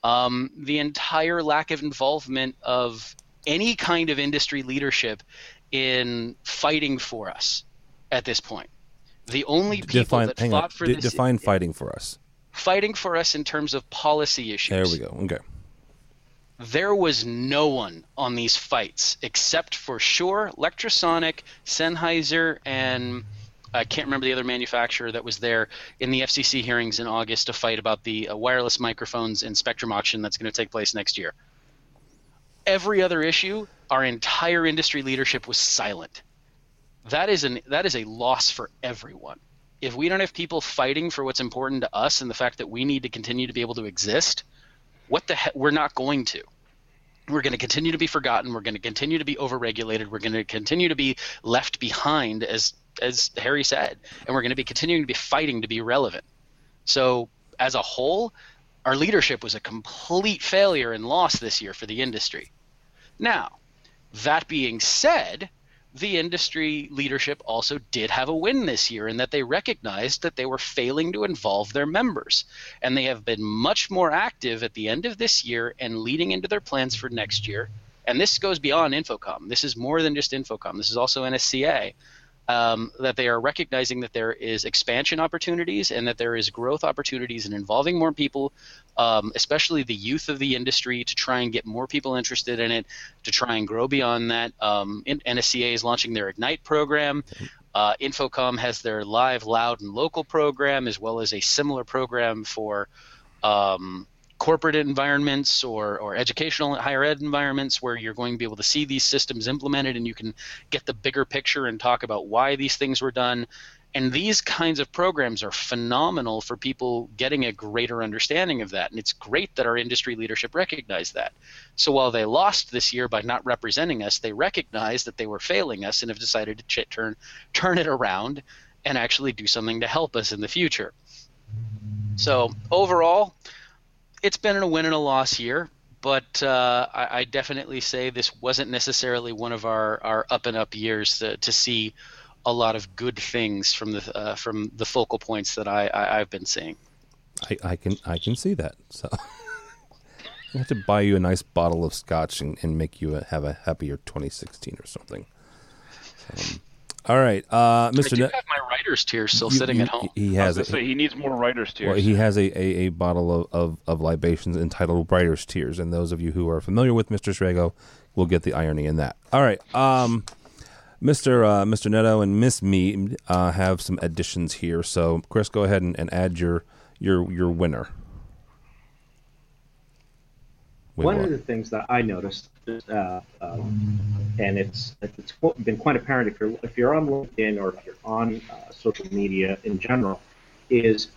um, the entire lack of involvement of any kind of industry leadership in fighting for us at this point. The only people define, that fought on. for D- this define fighting for us fighting for us in terms of policy issues. There we go. Okay. There was no one on these fights except for Shure, Lectrosonic, Sennheiser, and I can't remember the other manufacturer that was there in the FCC hearings in August to fight about the uh, wireless microphones and spectrum auction that's going to take place next year. Every other issue, our entire industry leadership was silent. That is an that is a loss for everyone if we don't have people fighting for what's important to us and the fact that we need to continue to be able to exist, what the heck? We're not going to. We're going to continue to be forgotten. We're going to continue to be overregulated. We're going to continue to be left behind, as as Harry said, and we're going to be continuing to be fighting to be relevant. So, as a whole, our leadership was a complete failure and loss this year for the industry. Now, that being said, the industry leadership also did have a win this year in that they recognized that they were failing to involve their members. And they have been much more active at the end of this year and leading into their plans for next year. And this goes beyond InfoComm. This is more than just InfoComm. This is also NSCA. Um, that they are recognizing that there is expansion opportunities and that there is growth opportunities in involving more people, um, especially the youth of the industry, to try and get more people interested in it, to try and grow beyond that. Um, NSCA is launching their Ignite program. Uh, InfoComm has their live, loud, and local program, as well as a similar program for um, corporate environments or, or educational higher ed environments where you're going to be able to see these systems implemented and you can get the bigger picture and talk about why these things were done. And these kinds of programs are phenomenal for people getting a greater understanding of that. And it's great that our industry leadership recognized that. So while they lost this year by not representing us, they recognized that they were failing us and have decided to ch- turn turn it around and actually do something to help us in the future. So overall, it's been a win and a loss year, but uh, I, I, definitely say this wasn't necessarily one of our, our up and up years to, to see a lot of good things from the uh, from the focal points that I, I have been seeing. I, I can I can see that. So <laughs> I have to buy you a nice bottle of scotch and, and make you a, have a happier 2016 or something. Um, all right, uh, Mr. I do have my writer's tears still you, sitting you, at home. He has. A, say he needs more writer's tears. Well, he has a, a, a bottle of, of, of, libations entitled Writer's Tears, and those of you who are familiar with Mr. Srago will get the irony in that. All right, um, Mr. Uh, Mr. Neto and Miss Me uh, have some additions here. So, Chris, go ahead and, and add your your your winner. Wait, One what? of the things that I noticed, uh, um, and it's it's been quite apparent if you're if you're on LinkedIn or if you're on uh, social media in general, is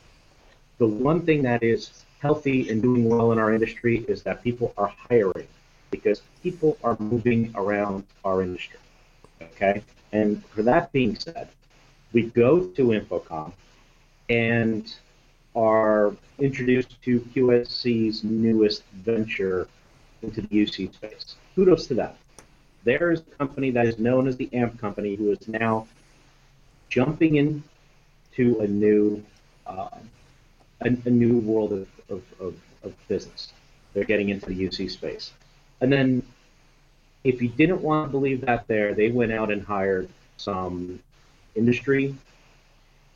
the one thing that is healthy and doing well in our industry is that people are hiring because people are moving around our industry. Okay, and for that being said, we go to InfoComm and are introduced to QSC's newest venture into the UC space. Kudos to them. There is a company that is known as the AMP company who is now jumping into a new uh, a, a, new world of, of, of, of business. They're getting into the UC space. And then if you didn't want to believe that there, they went out and hired some industry,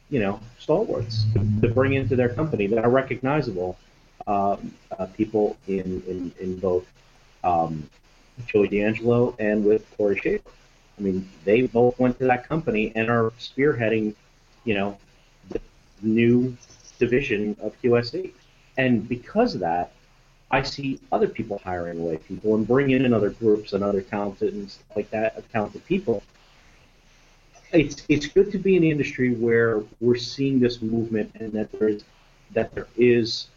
you know, stalwarts to, to bring into their company that are recognizable um, uh, people in, in, in both um, Joey D'Angelo and with Corey Schaefer. I mean, they both went to that company and are spearheading, you know, the new division of QSC. And because of that, I see other people hiring away people and bringing in other groups and other talented and stuff like that, talented people. It's it's good to be in the industry where we're seeing this movement and that there's that there is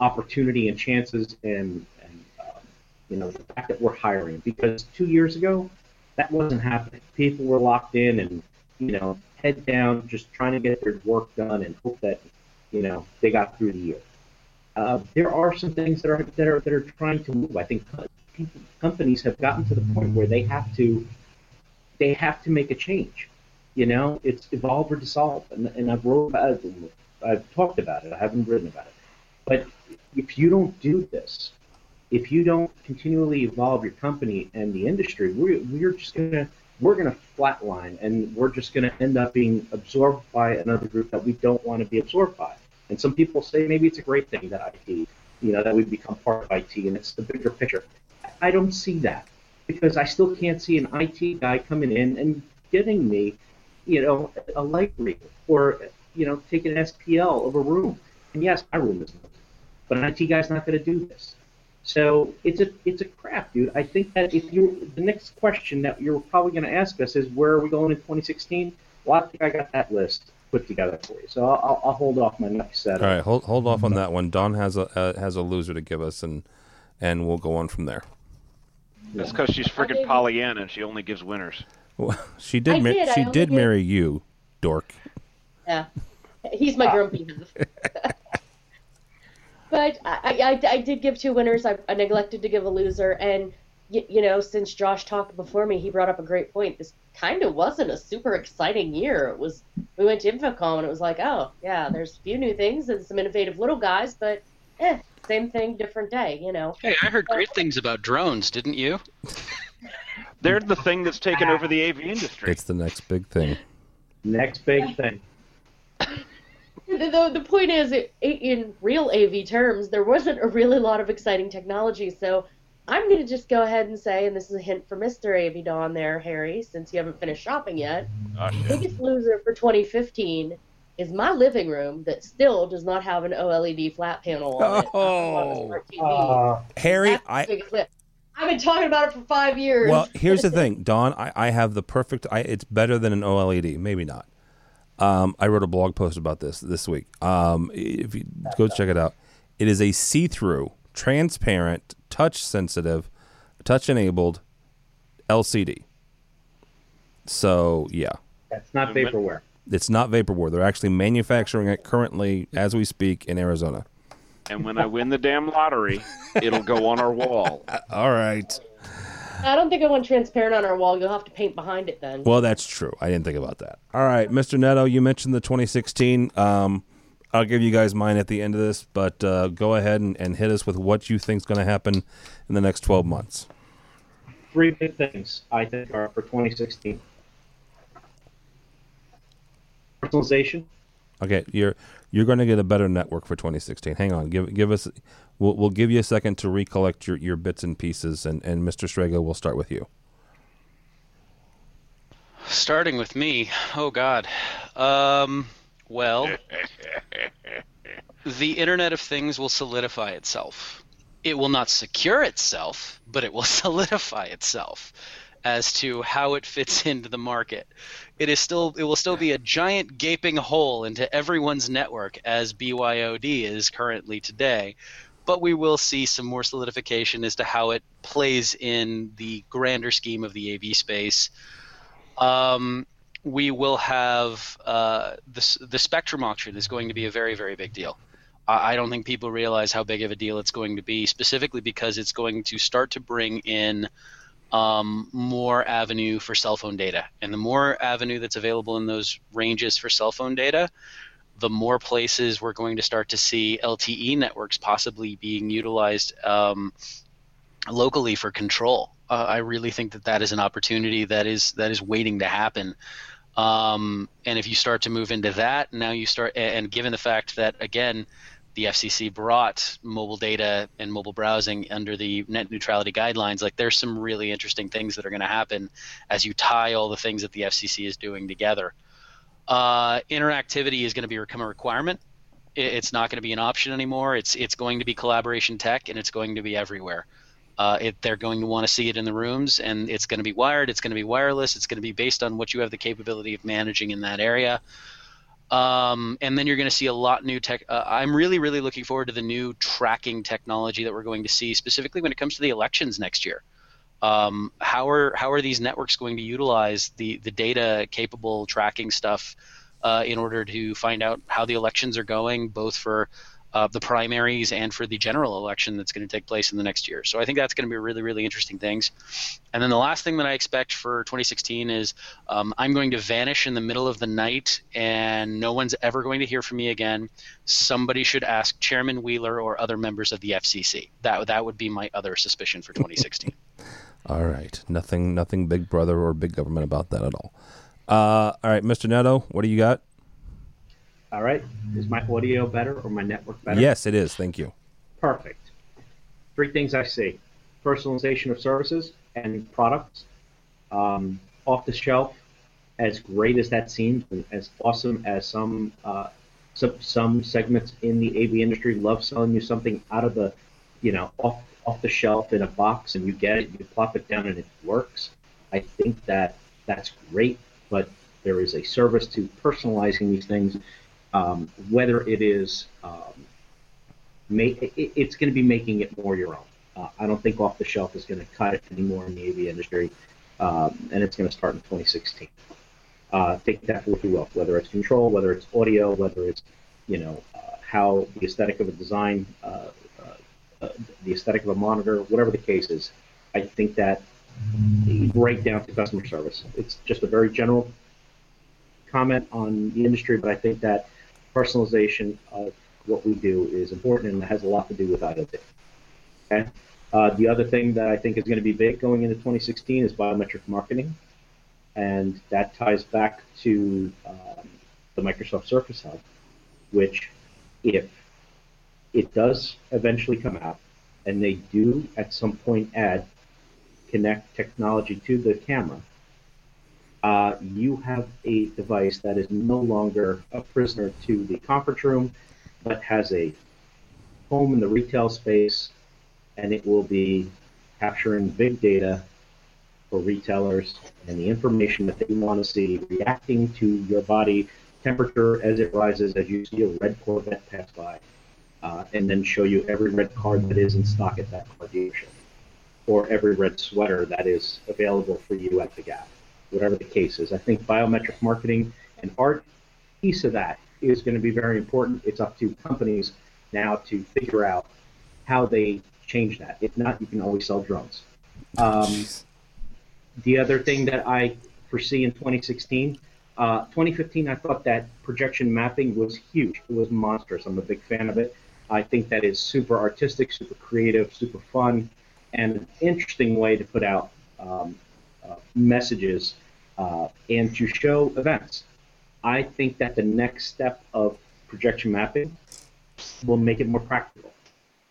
opportunity and chances and and um, you know the fact that we're hiring because two years ago that wasn't happening. People were locked in and you know head down, just trying to get their work done and hope that you know they got through the year uh, there are some things that are that are that are trying to move. I think companies have gotten to the point where they have to they have to make a change. You know, it's evolve or dissolve, and, and I've wrote about it. I've talked about it. I haven't written about it. But if you don't do this, if you don't continually evolve your company and the industry, we're, we're just gonna we're gonna flatline, and we're just gonna end up being absorbed by another group that we don't want to be absorbed by. And some people say maybe it's a great thing that IT, you know, that we become part of IT and it's the bigger picture. I don't see that because I still can't see an IT guy coming in and giving me, you know, a light read or, you know, taking an SPL of a room. And yes, my room is not, but an IT guy's not going to do this. So it's a it's a crap, dude. I think that if you the next question that you're probably going to ask us is where are we going in 2016? Well, I think I got that list put together for you. So I'll, I'll hold off my next set. All right, hold hold off on that one. Don has a uh, has a loser to give us, and and we'll go on from there. That's because she's freaking Pollyanna and she only gives winners. Well, <laughs> she did. Ma- did. She did marry you, dork. Yeah, he's my grumpy <laughs> but I, I, I, did give two winners. I, I neglected to give a loser, and you, you know, since Josh talked before me, he brought up a great point. This kind of wasn't a super exciting year. It was we went to InfoComm and it was like, oh yeah, there's a few new things and some innovative little guys, but eh, same thing, different day. You know. Hey, I heard great things about drones, didn't you? <laughs> They're the thing that's taken over the AV industry. It's the next big thing. Next big thing. <laughs> The, the, the point is, it, in real AV terms, there wasn't a really lot of exciting technology. So I'm going to just go ahead and say, and this is a hint for Mr. AV Don there, Harry, since you haven't finished shopping yet. Oh, shit. biggest loser for 2015 is my living room that still does not have an OLED flat panel on it. Oh. on a smart TV. Uh, Harry, That's I. I've been talking about it for five years. well, here's the <laughs> thing, Don. I, I have the perfect. I, it's better than an OLED, maybe not. Um, I wrote a blog post about this this week. Um, if you go check it out, it is a see-through, transparent, touch-sensitive, touch-enabled LCD. So yeah, that's not vaporware. it's not vaporware. They're actually manufacturing it currently as we speak in Arizona. And when I win the damn lottery, it'll go on our wall. <laughs> All right. I don't think I want transparent on our wall. You'll have to paint behind it then. Well, that's true. I didn't think about that. All right, Mr. Neto, you mentioned the 2016. Um, I'll give you guys mine at the end of this, but uh, go ahead and, and hit us with what you think is going to happen in the next 12 months. Three big things I think are for 2016. Personalization. Okay, you're you're going to get a better network for 2016. Hang on, give give us. We'll, we'll give you a second to recollect your, your bits and pieces, and, and Mr. Srago, we'll start with you. Starting with me. Oh God. Um, well, <laughs> the Internet of Things will solidify itself. It will not secure itself, but it will <laughs> solidify itself as to how it fits <laughs> into the market. It is still it will still be a giant gaping hole into everyone's network as BYOD is currently today. But we will see some more solidification as to how it plays in the grander scheme of the AV space. Um, we will have uh, the the Spectrum auction is going to be a very very big deal. I I don't think people realize how big of a deal it's going to be, specifically because it's going to start to bring in um, more avenue for cell phone data. And the more avenue that's available in those ranges for cell phone data, the more places we're going to start to see LTE networks possibly being utilized um, locally for control. Uh, I really think that that is an opportunity that is that is waiting to happen. Um, and if you start to move into that, now you start, and given the fact that again, the FCC brought mobile data and mobile browsing under the net neutrality guidelines, like there's some really interesting things that are going to happen as you tie all the things that the FCC is doing together. Uh, interactivity is going to become a requirement. It- It's not going to be an option anymore. It's it's going to be collaboration tech, and it's going to be everywhere. Uh, it, they're going to want to see it in the rooms, and it's going to be wired. It's going to be wireless. It's going to be based on what you have the capability of managing in that area. Um, and then you're going to see a lot new tech. Uh, I'm really, really looking forward to the new tracking technology that we're going to see, specifically when it comes to the elections next year. Um, how are how are these networks going to utilize the the data capable tracking stuff uh, in order to find out how the elections are going, both for uh, the primaries and for the general election that's going to take place in the next year. So I think that's going to be really, really interesting things. And then the last thing that I expect for 2016 is um, I'm going to vanish in the middle of the night and no one's ever going to hear from me again. Somebody should ask Chairman Wheeler or other members of the FCC. That that would be my other suspicion for 2016. <laughs> All right, nothing nothing Big Brother or Big Government about that at all. Uh, all right, Mr. Neto, what do you got? All right. Is my audio better or my network better? Yes, it is. Thank you. Perfect. Three things I see personalization of services and products. Um, off the shelf, as great as that seems, and as awesome as some, uh, some some segments in the AV industry love selling you something out of the, you know, off off the shelf in a box and you get it, you plop it down and it works. I think that that's great, but there is a service to personalizing these things, um, whether it is um, it, it's going to be making it more your own. Uh, I don't think off the shelf is going to cut it anymore in the AV industry, um, and it's going to start in 2016. Uh, take that for what you will, whether it's control, whether it's audio, whether it's you know uh, how the aesthetic of a design, uh, uh, the aesthetic of a monitor, whatever the case is. I think that right down to customer service. It's just a very general comment on the industry, but I think that personalization of what we do is important and has a lot to do with IoT. Okay. Uh, the other thing that I think is going to be big going into 2016 is biometric marketing, and that ties back to um, the Microsoft Surface Hub, which, if it does eventually come out, and they do at some point add Kinect technology to the camera, uh, you have a device that is no longer a prisoner to the conference room, but has a home in the retail space, and it will be capturing big data for retailers and the information that they want to see, reacting to your body temperature as it rises as you see a red Corvette pass by, uh, and then show you every red card that is in stock at that car dealership, or every red sweater that is available for you at the Gap whatever the case is. I think biometric marketing and art piece of that is going to be very important. It's up to companies now to figure out how they change that. If not, you can always sell drones. Um, the other thing that I foresee in 2016, uh, 2015, I thought that projection mapping was huge. It was monstrous. I'm a big fan of it. I think that is super artistic, super creative, super fun, and an interesting way to put out um, messages uh, and to show events. I think that the next step of projection mapping will make it more practical.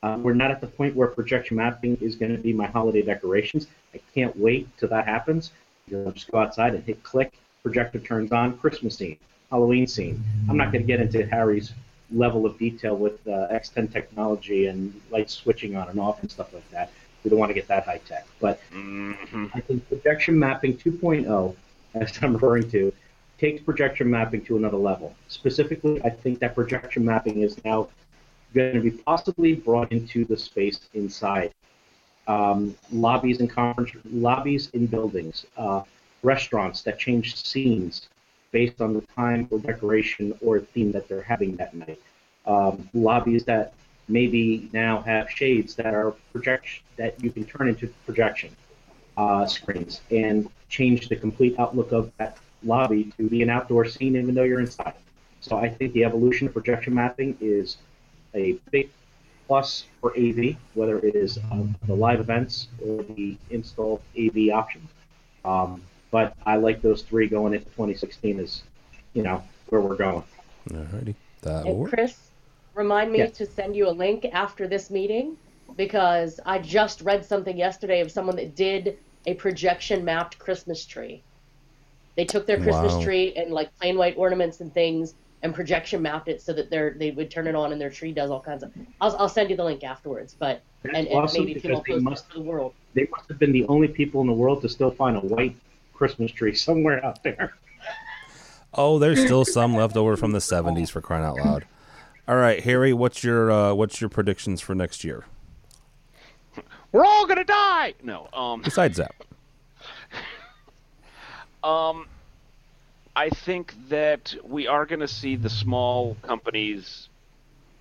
Uh, we're not at the point where projection mapping is going to be my holiday decorations. I can't wait till that happens. You'll just go outside and hit click, projector turns on, Christmas scene, Halloween scene. I'm not going to get into Harry's level of detail with uh, X10 technology and light switching on and off and stuff like that. We don't want to get that high tech. But Mm-hmm. I think projection mapping 2.0, as I'm referring to, takes projection mapping to another level. Specifically, I think that projection mapping is now going to be possibly brought into the space inside um, lobbies and conference lobbies in buildings, uh, restaurants that change scenes based on the time or decoration or theme that they're having that night. Um, lobbies that maybe now have shades that are projection that you can turn into projection uh, screens and change the complete outlook of that lobby to be an outdoor scene even though you're inside. So I think the evolution of projection mapping is a big plus for AV, whether it is um, the live events or the install AV option. Um, but I like those three going into 2016 is, you know, where we're going. Alrighty. That And work. Chris, remind me Yeah. to send you a link after this meeting because I just read something yesterday of someone that did a projection mapped Christmas tree. They took their Christmas Wow. tree and like plain white ornaments and things and projection mapped it so that they're, they would turn it on and their tree does all kinds of. I'll, I'll send you the link afterwards, but That's and, and awesome maybe people they post must- it for the world. They must have been the only people in the world to still find a white Christmas tree somewhere out there. Oh, there's still some left over from the '70s for crying out loud. All right, Harry, what's your uh, what's your predictions for next year? We're all gonna die. No. Um. Besides that, <laughs> Um, I think that we are going to see the small companies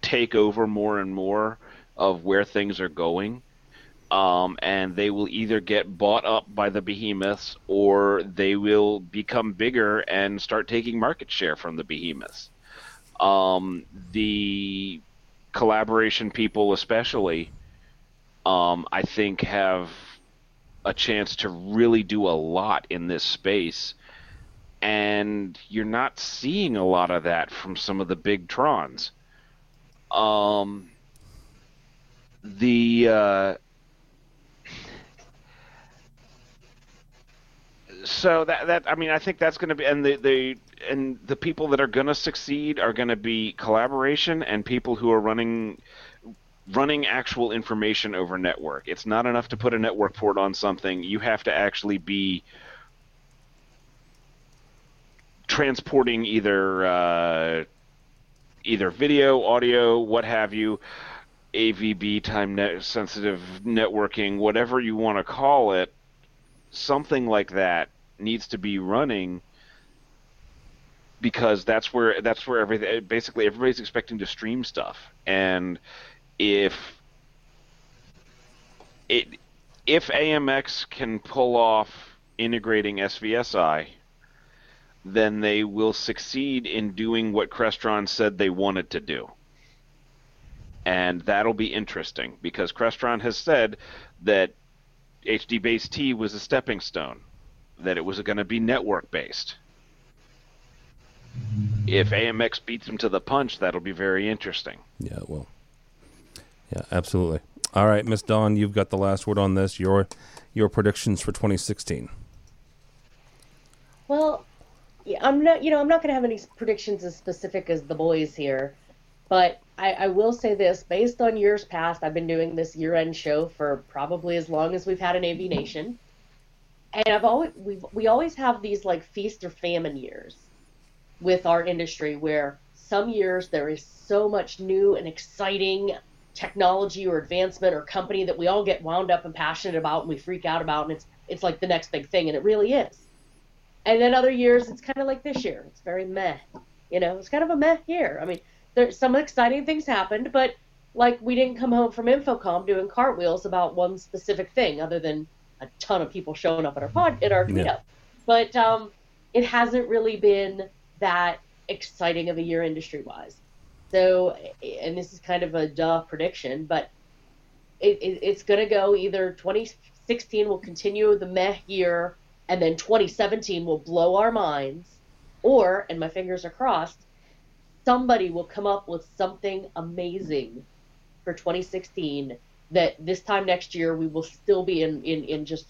take over more and more of where things are going. Um, and they will either get bought up by the behemoths or they will become bigger and start taking market share from the behemoths. Um, the collaboration people, especially, um, I think, have a chance to really do a lot in this space. And you're not seeing a lot of that from some of the big Trons. Um, the uh, so that that I mean I think that's going to be and the the and the people that are going to succeed are going to be collaboration and people who are running running actual information over network. It's not enough to put a network port on something. You have to actually be transporting either uh, either video, audio, what have you, AVB time net sensitive networking, whatever you want to call it, something like that needs to be running because that's where that's where everything basically everybody's expecting to stream stuff and if it if AMX can pull off integrating SVSI, then they will succeed in doing what Crestron said they wanted to do. And that'll be interesting because Crestron has said that HD Base T was a stepping stone, that it was going to be network based. If AMX beats them to the punch, that'll be very interesting. Yeah, it will. Yeah, absolutely. All right, Miss Dawn, you've got the last word on this. Your your predictions for 2016. Well, yeah, I'm not. You know, I'm not going to have any predictions as specific as the boys here, but I, I will say this: based on years past, I've been doing this year-end show for probably as long as we've had an AV Nation, and I've always we we always have these like feast or famine years with our industry where some years there is so much new and exciting technology or advancement or company that we all get wound up and passionate about and we freak out about and it's it's like the next big thing and it really is. And then other years it's kind of like this year. It's very meh. You know, it's kind of a meh year. I mean, there's some exciting things happened, but like we didn't come home from InfoComm doing cartwheels about one specific thing other than a ton of people showing up at our pod at our Yeah. meetup. But um, it hasn't really been that exciting of a year industry wise. So, and this is kind of a duh prediction, but it, it, it's going to go either 2016 will continue the meh year, and then 2017 will blow our minds, or, and my fingers are crossed, somebody will come up with something amazing for 2016 that this time next year we will still be in, in, in just,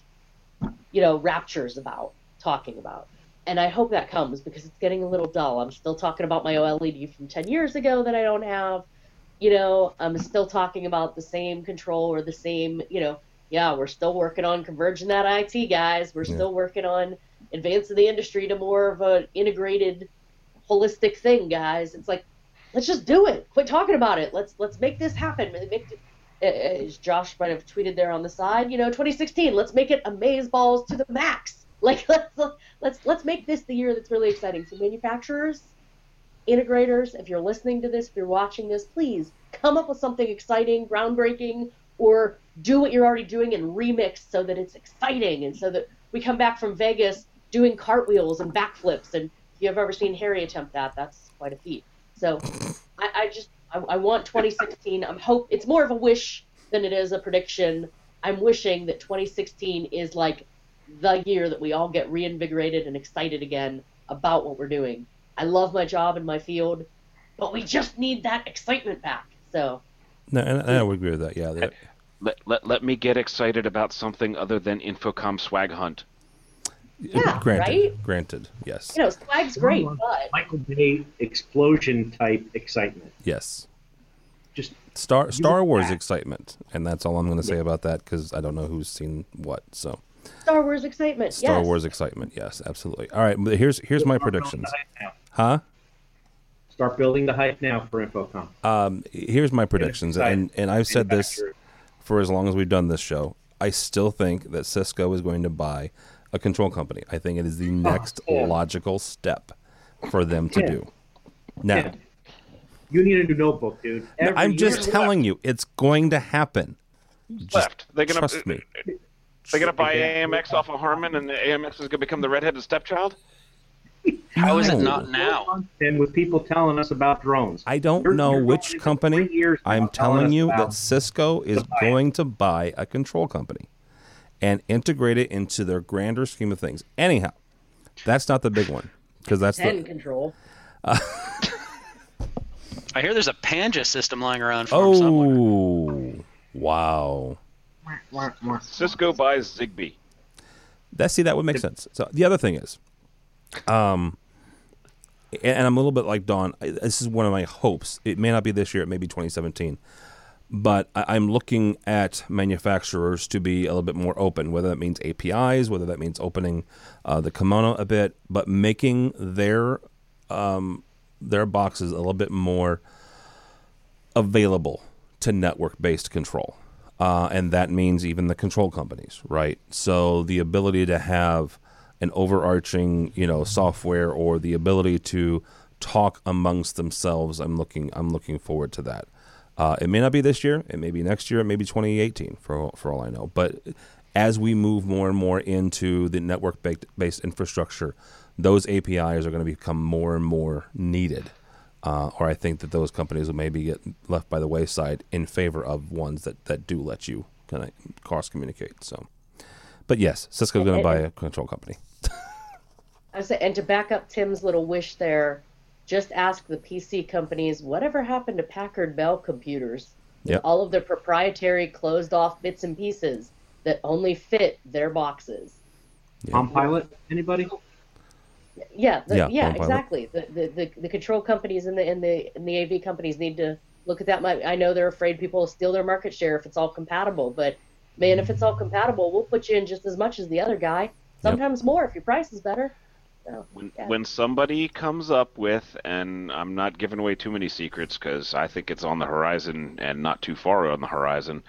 you know, raptures about, talking about and I hope that comes because it's getting a little dull. I'm still talking about my OLED from 10 years ago that I don't have. You know, I'm still talking about the same control or the same, you know, yeah, we're still working on converging that IT, guys. We're Yeah. still working on advancing the industry to more of an integrated, holistic thing, guys. It's like, let's just do it. Quit talking about it. Let's let's make this happen. Make as Josh might have tweeted there on the side, you know, 2016. Let's make it amaze balls to the max. <laughs> Like let's let's let's make this the year that's really exciting. So manufacturers, integrators, if you're listening to this, if you're watching this, please come up with something exciting, groundbreaking, or do what you're already doing and remix so that it's exciting and so that we come back from Vegas doing cartwheels and backflips. And if you've ever seen Harry attempt that, that's quite a feat. So I, I just I, I want 2016. I'm hope it's more of a wish than it is a prediction. I'm wishing that 2016 is like the year that we all get reinvigorated and excited again about what we're doing. I love my job and my field, but we just need that excitement back. So No, and, and I would agree with that. Yeah, that- Let, let, let me get excited about something other than InfoComm Swag Hunt. Yeah, granted, right? granted, yes, you know, swag's great, but Michael Bay explosion type excitement. yes. Just Star Star Wars back. excitement, and that's all I'm going to say about that because I don't know who's seen what. So Star Wars excitement. Star yes. Wars excitement, yes, absolutely. All right, but here's here's my Start building predictions, the hype now. huh? Start building the hype now for InfoComm. Um, here's my predictions, and and I've said this for as long as we've done this show. I still think that Cisco is going to buy a control company. I think it is the next yeah. logical step for them to Yeah. do. Now, Yeah. You need a new notebook, dude. Every I'm just telling you, it's going to happen. Just Left. They're gonna trust me. <laughs> They're gonna buy AMX off of Harman, and the AMX is gonna become the redheaded stepchild. How is it not now? And with people telling us about drones. I don't You're- know you're which company. years I'm telling telling you that Cisco is to buy it. going to buy a control company and integrate it into their grander scheme of things. Anyhow, that's not the big one because that's Ten the control. <laughs> I hear there's a Panja system lying around for him oh, somewhere. oh wow. Cisco buys Zigbee. That see that would make sense. So the other thing is, um, and, and I'm a little bit like Don. This is one of my hopes. It may not be this year. It may be 2017. But I, I'm looking at manufacturers to be a little bit more open, whether that means APIs, whether that means opening uh, the kimono a bit, but making their um, their boxes a little bit more available to network-based control, uh, and that means even the control companies, right? So the ability to have an overarching, you know, software or the ability to talk amongst themselves. I'm looking. I'm looking forward to that. Uh, it may not be this year. It may be next year. It may be 2018 for for all I know. But as we move more and more into the network based infrastructure, those APIs are going to become more and more needed. Uh, or I think that those companies will maybe get left by the wayside in favor of ones that, that do let you kind of cross communicate. So, but yes, Cisco's going to buy a control company. <laughs> I say, and to back up Tim's little wish there, just ask the PC companies whatever happened to Packard Bell computers. Yep. All of their proprietary closed off bits and pieces that only fit their boxes. Yeah. Palm Pilot, anybody? Yeah, the, Yeah, yeah, exactly. The, the the the control companies and the and the and the AV companies need to look at that. My- I know they're afraid people will steal their market share if it's all compatible, but man, if it's all compatible, we'll put you in just as much as the other guy. Sometimes more if your price is better. So, When, yeah. when somebody comes up with, and I'm not giving away too many secrets because I think it's on the horizon and not too far on the horizon.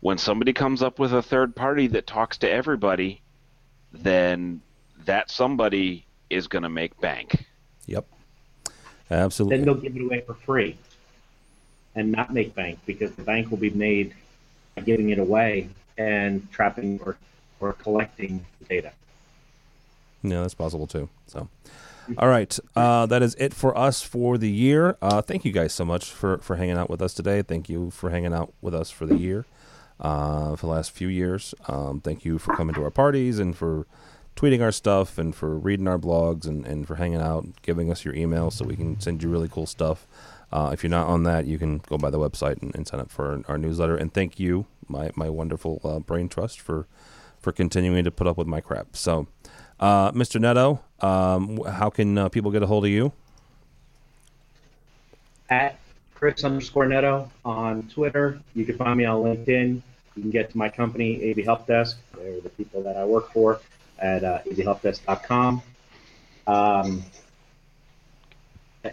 When somebody comes up with a third party that talks to everybody, then that somebody is going to make bank. Yep. Absolutely. Then they'll give it away for free and not make bank because the bank will be made by giving it away and trapping or, or collecting the data. Yeah, that's possible too. So, all right, uh, that is it for us for the year. Uh, thank you guys so much for for hanging out with us today. Thank you for hanging out with us for the year, uh, for the last few years. Um, thank you for coming to our parties and for tweeting our stuff and for reading our blogs and, and for hanging out, giving us your email so we can send you really cool stuff. Uh, if you're not on that, you can go by the website and, and sign up for our, newsletter. And thank you, my my wonderful uh, brain trust, for for continuing to put up with my crap. So. Uh, Mr. Neto, um, how can uh, people get a hold of you? At Chris underscore Neto on Twitter. You can find me on LinkedIn. You can get to my company, AV Help Desk. They're the people that I work for at uh, avhelpdesk.com. Um,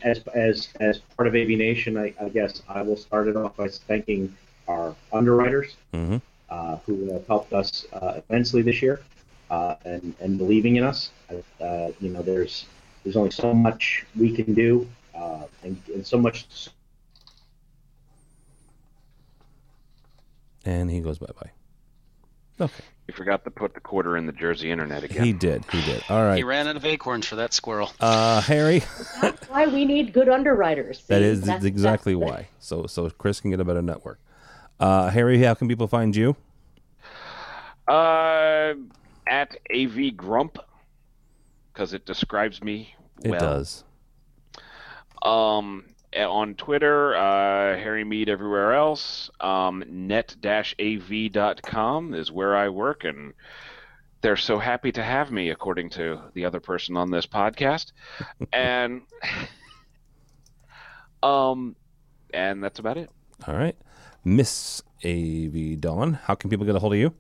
as, as, as part of AV Nation, I, I guess I will start it off by thanking our underwriters Mm-hmm. uh, who have helped us uh, immensely this year uh, and, and believing in us. Uh, you know, there's there's only so much we can do uh, and, and so much And he goes bye bye. Okay. He forgot to put the quarter in the Jersey Internet again. He did. He did. All right. He ran out of acorns for that squirrel. Uh, Harry, That's why we need good underwriters. See, is that's- exactly that's- why. So so Chris can get a better network. Uh, Harry, how can people find you? Uh, at AV Grump, because it describes me It does. Um, on Twitter, uh, Harry Mead everywhere else. Um, net-av.com is where I work, and they're so happy to have me, according to the other person on this podcast. <laughs> and um, and that's about it. All right. Miss AV Dawn, how can people get a hold of you?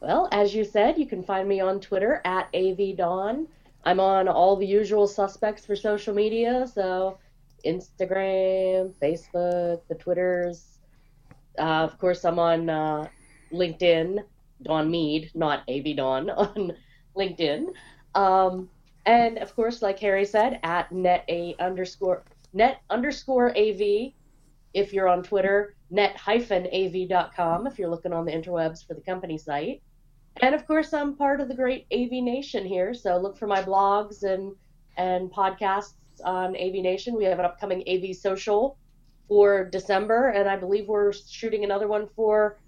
Well, as you said, you can find me on Twitter at avdawn. I'm on all the usual suspects for social media, so Instagram, Facebook, the Twitters. Uh, of course, I'm on uh, LinkedIn, Dawn Mead, not AV Dawn, <laughs> on LinkedIn. Um, and of course, like Harry said, at net a underscore net underscore AV if you're on Twitter, net hyphen AV.com if you're looking on the interwebs for the company site. And of course, I'm part of the great AV Nation here, so look for my blogs and and podcasts on AV Nation. We have an upcoming AV Social for December, and I believe we're shooting another one for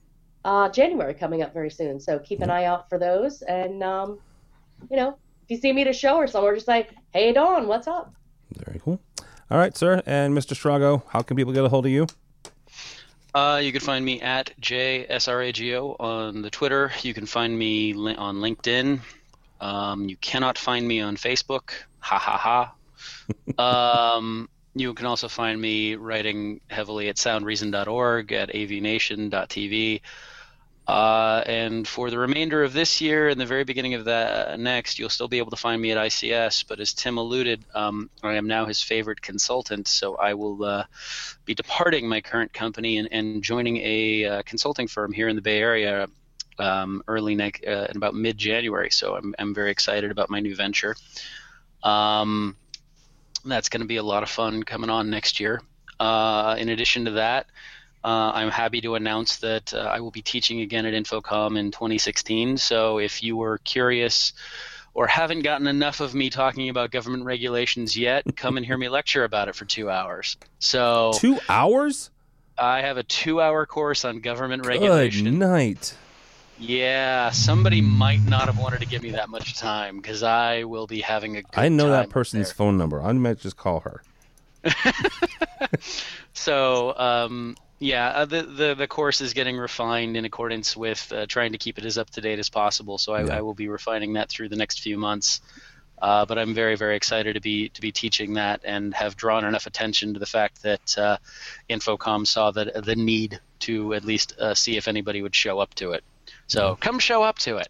uh, January coming up very soon. So keep an eye out for those. And um, you know, if you see me at a show or somewhere, just say, "Hey, Dawn, what's up?" Very cool. All right, sir. And Mr. Srago, how can people get a hold of you? Uh, you can find me at JSRAGO on the Twitter. You can find me li- on LinkedIn. Um, you cannot find me on Facebook. Ha ha ha. Um, you can also find me writing heavily at soundreason.org, at avnation.tv. Uh, and for the remainder of this year and the very beginning of the next, you'll still be able to find me at ICS. But as Tim alluded, um, I am now his favorite consultant, so I will uh, be departing my current company and, and joining a uh, consulting firm here in the Bay Area um, early next, uh, in about mid-January. So I'm, I'm very excited about my new venture. Um, that's going to be a lot of fun coming on next year. Uh, in addition to that, Uh, I'm happy to announce that uh, I will be teaching again at InfoComm in 2016. So if you were curious or haven't gotten enough of me talking about government regulations yet, <laughs> come and hear me lecture about it for two hours. So Two hours? I have a two-hour course on government Good regulation. Good night. Yeah, somebody might not have wanted to give me that much time because I will be having a good I know that person's there. phone number. I might just call her. <laughs> So, um, yeah, uh, the, the the course is getting refined in accordance with uh, trying to keep it as up to date as possible. So I, Yeah. I will be refining that through the next few months. Uh, but I'm very very excited to be to be teaching that and have drawn enough attention to the fact that uh, InfoComm saw the the need to at least uh, see if anybody would show up to it. So come show up to it.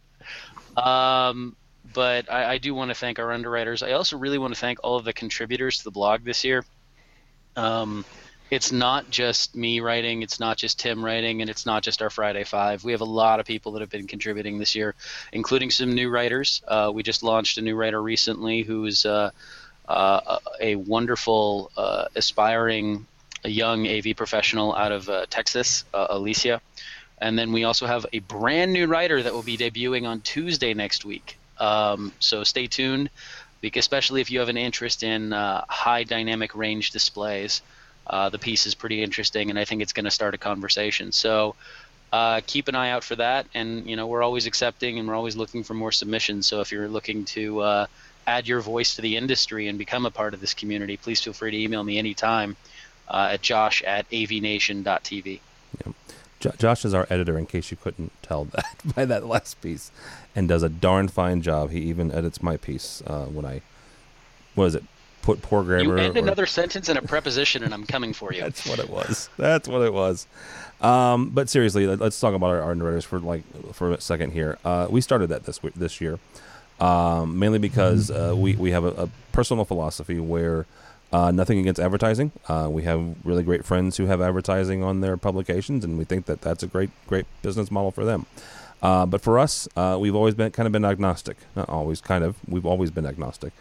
Um, but I, I do want to thank our underwriters. I also really want to thank all of the contributors to the blog this year. Um, it's not just me writing, it's not just Tim writing, and it's not just our Friday Five. We have a lot of people that have been contributing this year, including some new writers. Uh, we just launched a new writer recently who's uh, uh, a wonderful, uh, aspiring young AV professional out of uh, Texas, uh, Alicia. And then we also have a brand new writer that will be debuting on Tuesday next week. Um, so stay tuned, especially if you have an interest in uh, high dynamic range displays. Uh, the piece is pretty interesting, and I think it's going to start a conversation. So uh, keep an eye out for that. And you know, we're always accepting and we're always looking for more submissions. So if you're looking to uh, add your voice to the industry and become a part of this community, please feel free to email me anytime uh, at josh at avnation.tv. Jo- Josh is our editor, in case you couldn't tell <laughs> that by that last piece, and does a darn fine job. He even edits my piece uh, when I, what is it, put poor grammar. You end or- another sentence and a preposition, and I'm coming for you. <laughs> That's what it was. That's what it was. Um, but seriously, let, us talk about our, our underwriters for like for a second here. Uh, we started that this this year, um, mainly because uh, we we have a, a personal philosophy where uh, nothing against advertising. Uh, we have really great friends who have advertising on their publications, and we think that that's a great great business model for them. Uh, but for us, uh, we've always been kind of been agnostic. Not always, kind of. We've always been agnostic.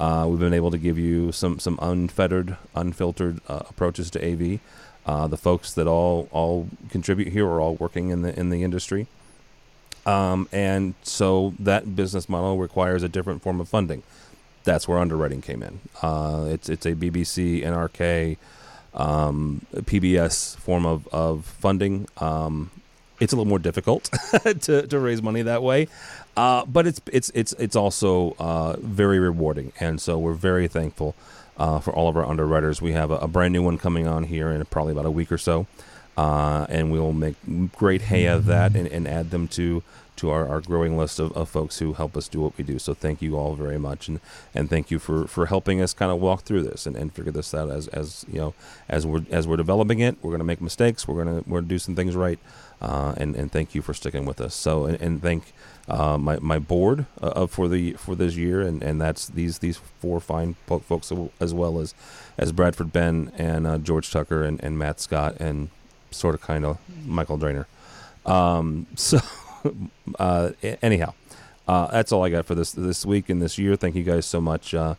Uh, we've been able to give you some some unfettered, unfiltered uh, approaches to AV. The folks that all all contribute here are all working in the in the industry, um, and so that business model requires a different form of funding. That's where underwriting came in. Uh, it's it's a BBC, NRK, um, PBS form of of funding. Um, it's a little more difficult <laughs> to, to raise money that way, uh, but it's it's it's it's also uh, very rewarding, and so we're very thankful uh, for all of our underwriters. We have a, a brand new one coming on here in probably about a week or so, uh, and we will make great hay of that and, and add them to to our, our growing list of, of folks who help us do what we do. So thank you all very much, and, and thank you for, for helping us kind of walk through this and, and figure this out as, as you know as we're as we're developing it. We're gonna make mistakes. We're gonna we're gonna do some things right, uh, and and thank you for sticking with us. So and, and thank uh, my my board uh, for the for this year, and, and that's these these four fine folks as well as as Bradford Benn and uh, George Tucker and, and Matt Scott and sort of kind of Michael Drainer. Um, <laughs> so <laughs> uh, anyhow, uh, that's all I got for this this week and this year. Thank you guys so much. Uh,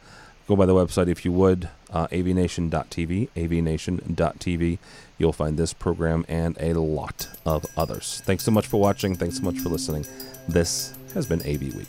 go by the website if you would, uh, avnation.tv, avnation.tv. You'll find this program and a lot of others. Thanks so much for watching. Thanks so much for listening. This has been AV Week.